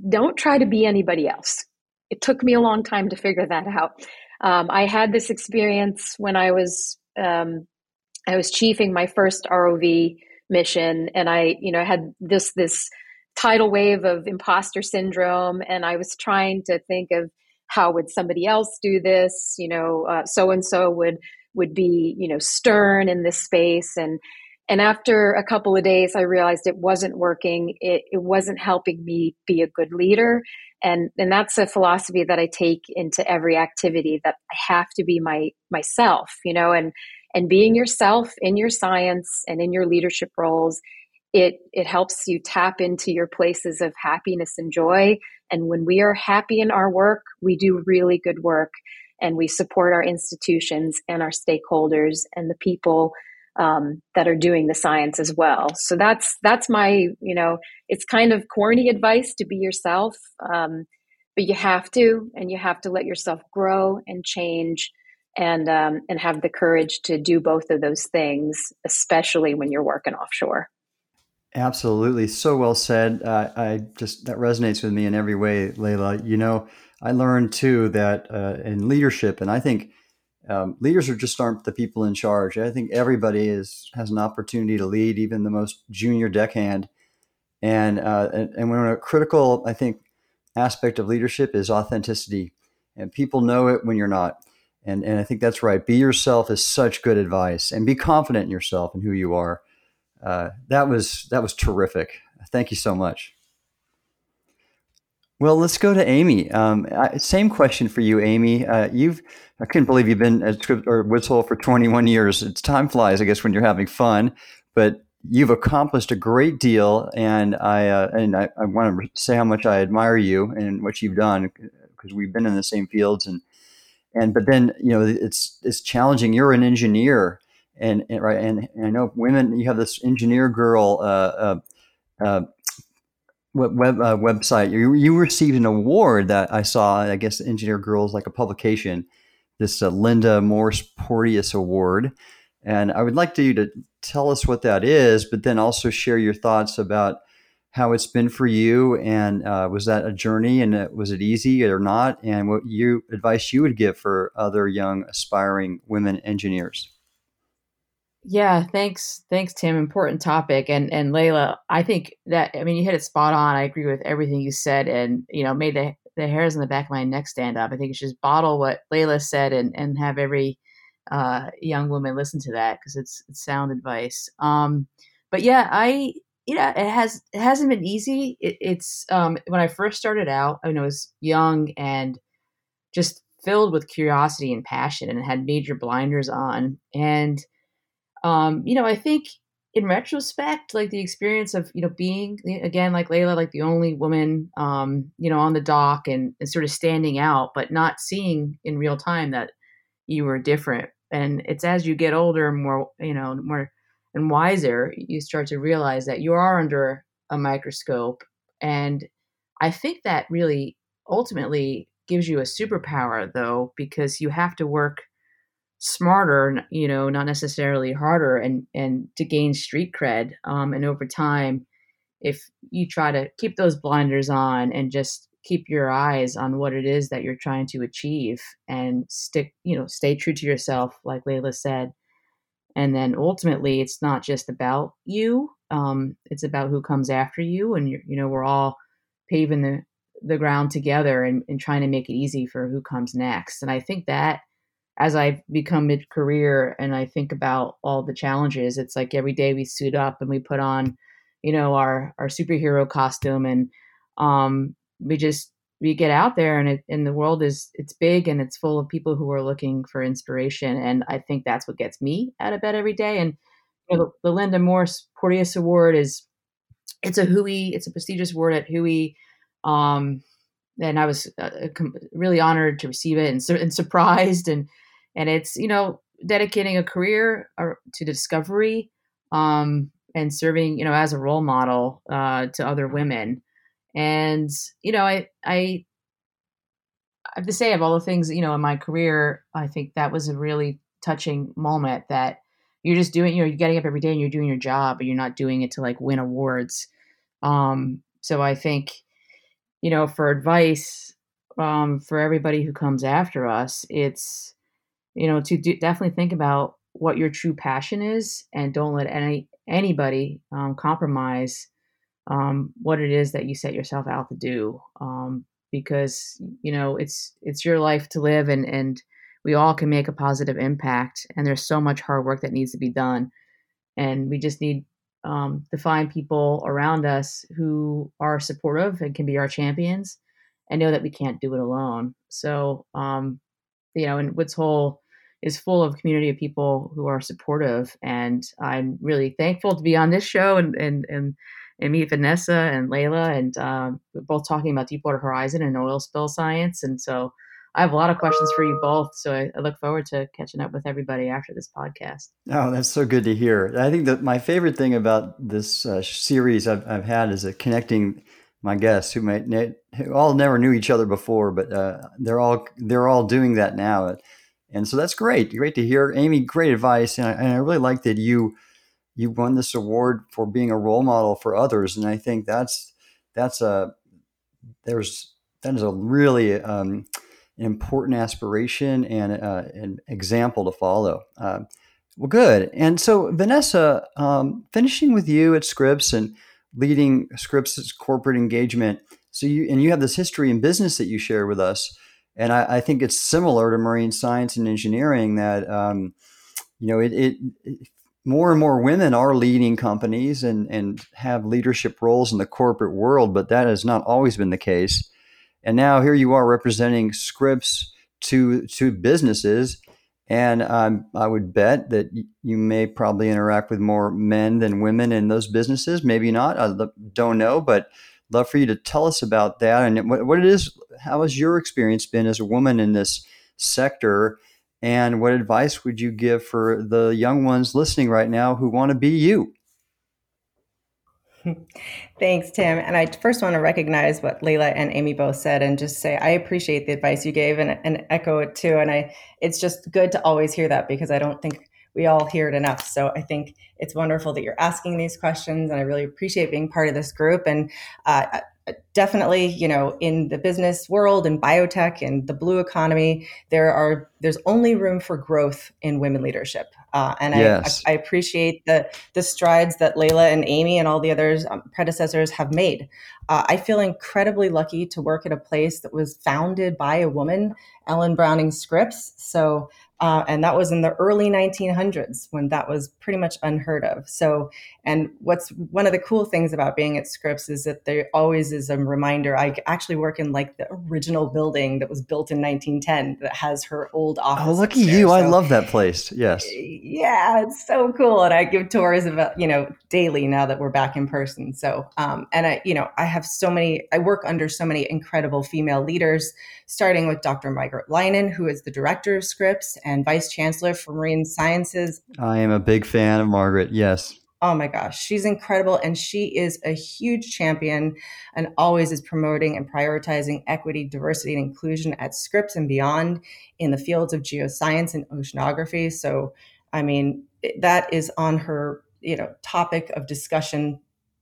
don't try to be anybody else. It took me a long time to figure that out. Um, I had this experience when I was um, I was chiefing my first ROV mission, and I you know had this this tidal wave of imposter syndrome, and I was trying to think of how would somebody else do this you know so and so would would be you know stern in this space. And and after a couple of days i realized it wasn't working. It, it wasn't helping me be a good leader. And and that's a philosophy that i take into every activity that i have to be my myself you know and and being yourself in your science and in your leadership roles it it helps you tap into your places of happiness and joy and when we are happy in our work we do really good work and we support our institutions and our stakeholders and the people um, that are doing the science as well. So that's that's my you know it's kind of corny advice to be yourself, um, but you have to, and you have to let yourself grow and change, and um, and have the courage to do both of those things, especially when you're working offshore. Absolutely, so well said. Uh, I just that resonates with me in every way, Leila. You know, I learned too that uh, in leadership, and I think um, leaders are just aren't the people in charge. I think everybody is has an opportunity to lead, even the most junior deckhand. And uh, and, and when a critical, I think, aspect of leadership is authenticity, and people know it when you're not. And and I think that's right. Be yourself is such good advice, and be confident in yourself and who you are. Uh, that was that was terrific. Thank you so much. Well, let's go to Amy. Um, same question for you, Amy. Uh, you've I couldn't believe you've been at or Woods Hole for 21 years. It's time flies, I guess, when you're having fun. But you've accomplished a great deal, and I uh, and I, I, want to say how much I admire you and what you've done because we've been in the same fields and and but then you know it's it's challenging. You're an engineer, and, and right and, and I know women. You have this engineer girl. Uh, uh, uh web, uh, website, you, you received an award that I saw. I guess Engineer Girls like a publication, this uh, Linda Morse Porteous Award, and I would like you to tell us what that is, but then also share your thoughts about how it's been for you, and uh, was that a journey, and uh, was it easy or not, and what you advice you would give for other young aspiring women engineers. Yeah, thanks. Thanks, Tim. Important topic. And and Leila, I think that I mean you hit it spot on. I agree with everything you said and you know, made the the hairs on the back of my neck stand up. I think should just bottle what Leila said and and have every uh, young woman listen to that because it's it's sound advice. Um but yeah, I you know, it has it hasn't been easy. It, it's um when I first started out, I, mean, I was young and just filled with curiosity and passion and had major blinders on and um, you know, I think in retrospect, like the experience of, you know, being again, like Leila, like the only woman, um, you know, on the dock and, and sort of standing out, but not seeing in real time that you were different. And it's as you get older, more, you know, more and wiser, you start to realize that you are under a microscope. And I think that really ultimately gives you a superpower, though, because you have to work smarter, you know, not necessarily harder, and and to gain street cred. Um, and over time, if you try to keep those blinders on and just keep your eyes on what it is that you're trying to achieve and stick, you know, stay true to yourself, like Leila said. And then ultimately, it's not just about you; um, it's about who comes after you, and you know, we're all paving the the ground together and, and trying to make it easy for who comes next. And I think that as I've become mid career and I think about all the challenges, it's like every day we suit up and we put on, you know, our our superhero costume and um, we just we get out there and it, and the world is it's big and it's full of people who are looking for inspiration and I think that's what gets me out of bed every day. And you know, the, the Linda Morse Porteous Award is it's a WHOI, it's a prestigious award at WHOI. Um, and I was uh, really honored to receive it and, and surprised and and it's you know dedicating a career uh, to discovery um, and serving you know as a role model uh, to other women. And you know I I I have to say of all the things you know in my career I think that was a really touching moment that you're just doing you know you're getting up every day and you're doing your job but you're not doing it to like win awards. Um, so I think you know for advice um, for everybody who comes after us it's you know, to do, definitely think about what your true passion is and don't let any anybody um, compromise um, what it is that you set yourself out to do. Um, because you know it's it's your life to live and and we all can make a positive impact and there's so much hard work that needs to be done and we just need um, to find people around us who are supportive and can be our champions and know that we can't do it alone so um, you know and woods hole is full of community of people who are supportive and i'm really thankful to be on this show and and and and meet Vanessa and Leila, and um, we're both talking about Deepwater Horizon and oil spill science. And so I have a lot of questions for you both. So I, I look forward to catching up with everybody after this podcast. Oh, that's so good to hear. I think that my favorite thing about this uh, series I've, I've had is connecting my guests who might ne- who all never knew each other before, but uh, they're all they're all doing that now, and so that's great. Great to hear, Amy. Great advice, and I, and I really like that you you won this award for being a role model for others, and I think that's that's a there's that is a really um, important aspiration and uh, an example to follow. Uh, well, good. And so, Vanessa, um, finishing with you at Scripps and leading Scripps' corporate engagement. So you and you have this history in business that you share with us, and I, I think it's similar to marine science and engineering that um, you know it, it, it more and more women are leading companies and, and have leadership roles in the corporate world, but that has not always been the case. And now here you are representing Scripps to to businesses, and um, I would bet that you may probably interact with more men than women in those businesses. Maybe not. I don't know, but love for you to tell us about that and what, what it is. How has your experience been as a woman in this sector? And what advice would you give for the young ones listening right now who want to be you? [laughs] Thanks, Tim. And I first want to recognize what Leila and Amy both said and just say I appreciate the advice you gave and, and echo it too. And I it's just good to always hear that because I don't think we all hear it enough. So I think it's wonderful that you're asking these questions, and I really appreciate being part of this group. And uh, definitely you know in the business world and biotech and the blue economy there are there's only room for growth in women leadership. Uh, and yes. I, I, appreciate the the strides that Leila and amy and all the others um, predecessors have made. Uh, i feel incredibly lucky to work at a place that was founded by a woman ellen browning scripps. So uh, and that was in the early 1900s when that was pretty much unheard of. So, and what's one of the cool things about being at Scripps is that there always is a reminder. I actually work in like the original building that was built in 1910 that has her old office. Oh, look at you! So, I love that place. Yes. Yeah, it's so cool, and I give tours about you know daily now that we're back in person. So, um, and I, you know, I have so many. I work under so many incredible female leaders, starting with Dr. Margaret Leinen, who is the director of Scripps and vice chancellor for marine sciences. I am a big fan of Margaret. Yes. Oh my gosh, she's incredible. And she is a huge champion and always is promoting and prioritizing equity, diversity, and inclusion at Scripps and beyond in the fields of geoscience and oceanography. So, I mean, that is on her you know topic of discussion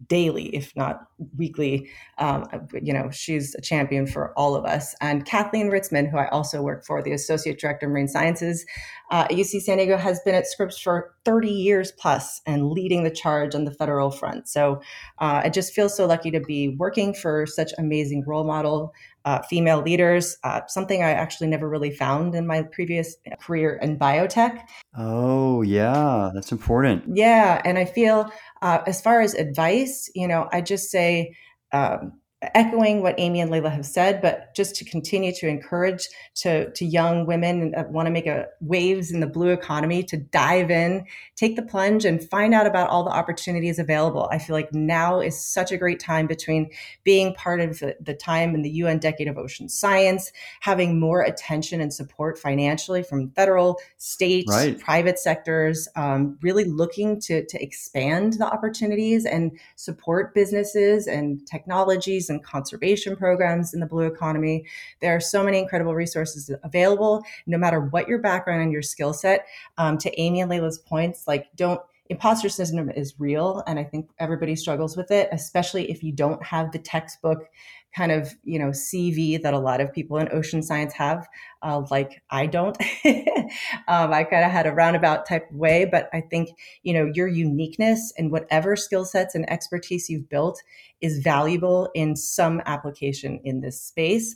daily, if not weekly. Um, you know, she's a champion for all of us. And Kathleen Ritzman, who I also work for, the Associate Director of Marine Sciences uh, at UC San Diego, has been at Scripps for 30 years plus and leading the charge on the federal front. So uh, I just feel so lucky to be working for such amazing role model uh, female leaders, uh, something I actually never really found in my previous career in biotech. Oh, yeah, that's important. Yeah. And I feel, uh, as far as advice, you know, I just say, um, echoing what Amy and Leila have said, but just to continue to encourage to, to young women that want to make a waves in the blue economy to dive in, take the plunge and find out about all the opportunities available. I feel like now is such a great time between being part of the, the time in the UN Decade of Ocean Science, having more attention and support financially from federal, state, right. private sectors, um, really looking to, to expand the opportunities and support businesses and technologies and conservation programs in the blue economy. There are so many incredible resources available, no matter what your background and your skill set. Um, to Amy and Leila's points, like don't imposter syndrome is real and i think everybody struggles with it especially if you don't have the textbook kind of you know CV that a lot of people in ocean science have. Uh, like I don't. [laughs] um, I kind of had a roundabout type of way, but I think you know your uniqueness and whatever skill sets and expertise you've built is valuable in some application in this space.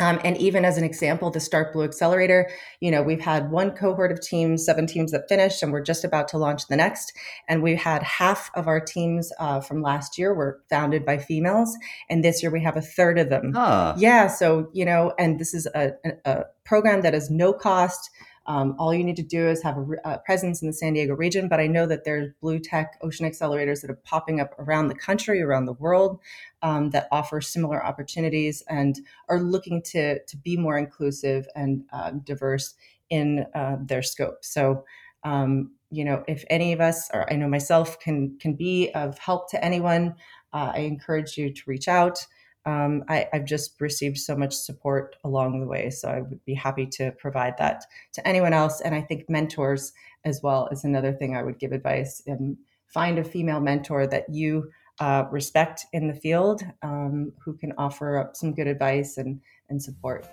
Um, and even as an example, the Start Blue Accelerator, you know, we've had one cohort of teams, seven teams that finished, and we're just about to launch the next. And we had half of our teams uh, from last year were founded by females, and this year we have a third of them. Ah. Yeah, so you know, and this is a, a, a program that is no cost. Um, all you need to do is have a, a, presence in the San Diego region. But I know that there's blue tech ocean accelerators that are popping up around the country, around the world, um, that offer similar opportunities and are looking to to be more inclusive and uh, diverse in uh, their scope. So. Um, you know, if any of us, or I know myself, can can be of help to anyone, uh, I encourage you to reach out um, I, have just received so much support along the way. So I would be happy to provide that to anyone else. And I think mentors as well is another thing I would give advice. And find a female mentor that you uh, respect in the field um, who can offer up some good advice and, and support.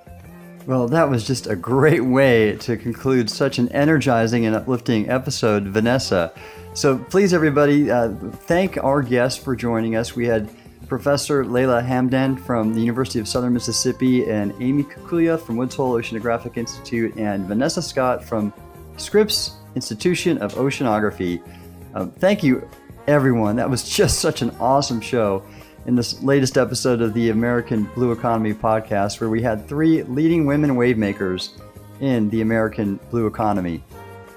Well, that was just a great way to conclude such an energizing and uplifting episode, Vanessa. So please, everybody, uh, thank our guests for joining us. We had Professor Leila Hamdan from the University of Southern Mississippi, and Amy Kukulya from Woods Hole Oceanographic Institute, and Vanessa Scott from Scripps Institution of Oceanography. Um, thank you, everyone. That was [laughs] just such an awesome show in this latest episode of the American Blue Economy podcast, where we had three leading women wave makers in the American blue economy.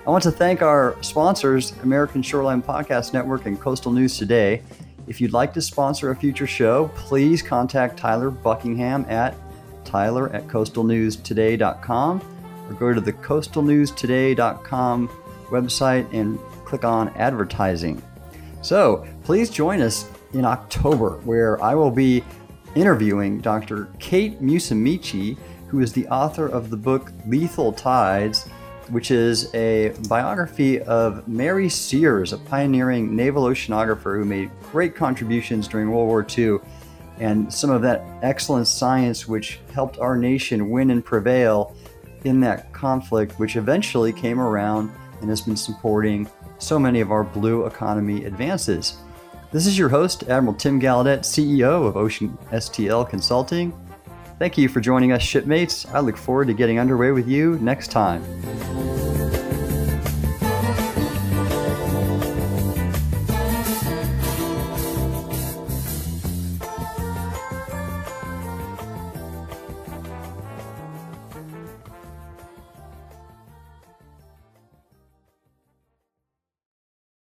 I want to thank our sponsors, American Shoreline Podcast Network and Coastal News Today. If you'd like to sponsor a future show, please contact Tyler Buckingham at tyler at coastalnewstoday.com or go to the coastalnewstoday.com website and click on advertising. So please join us in October, where I will be interviewing Dr. Kate Musemeche, who is the author of the book Lethal Tides which is a biography of Mary Sears, a pioneering naval oceanographer who made great contributions during World War II, and some of that excellent science which helped our nation win and prevail in that conflict, which eventually came around and has been supporting so many of our blue economy advances. This is your host, Admiral Tim Gallaudet, CEO of Ocean STL Consulting. Thank you for joining us, shipmates. I look forward to getting underway with you next time.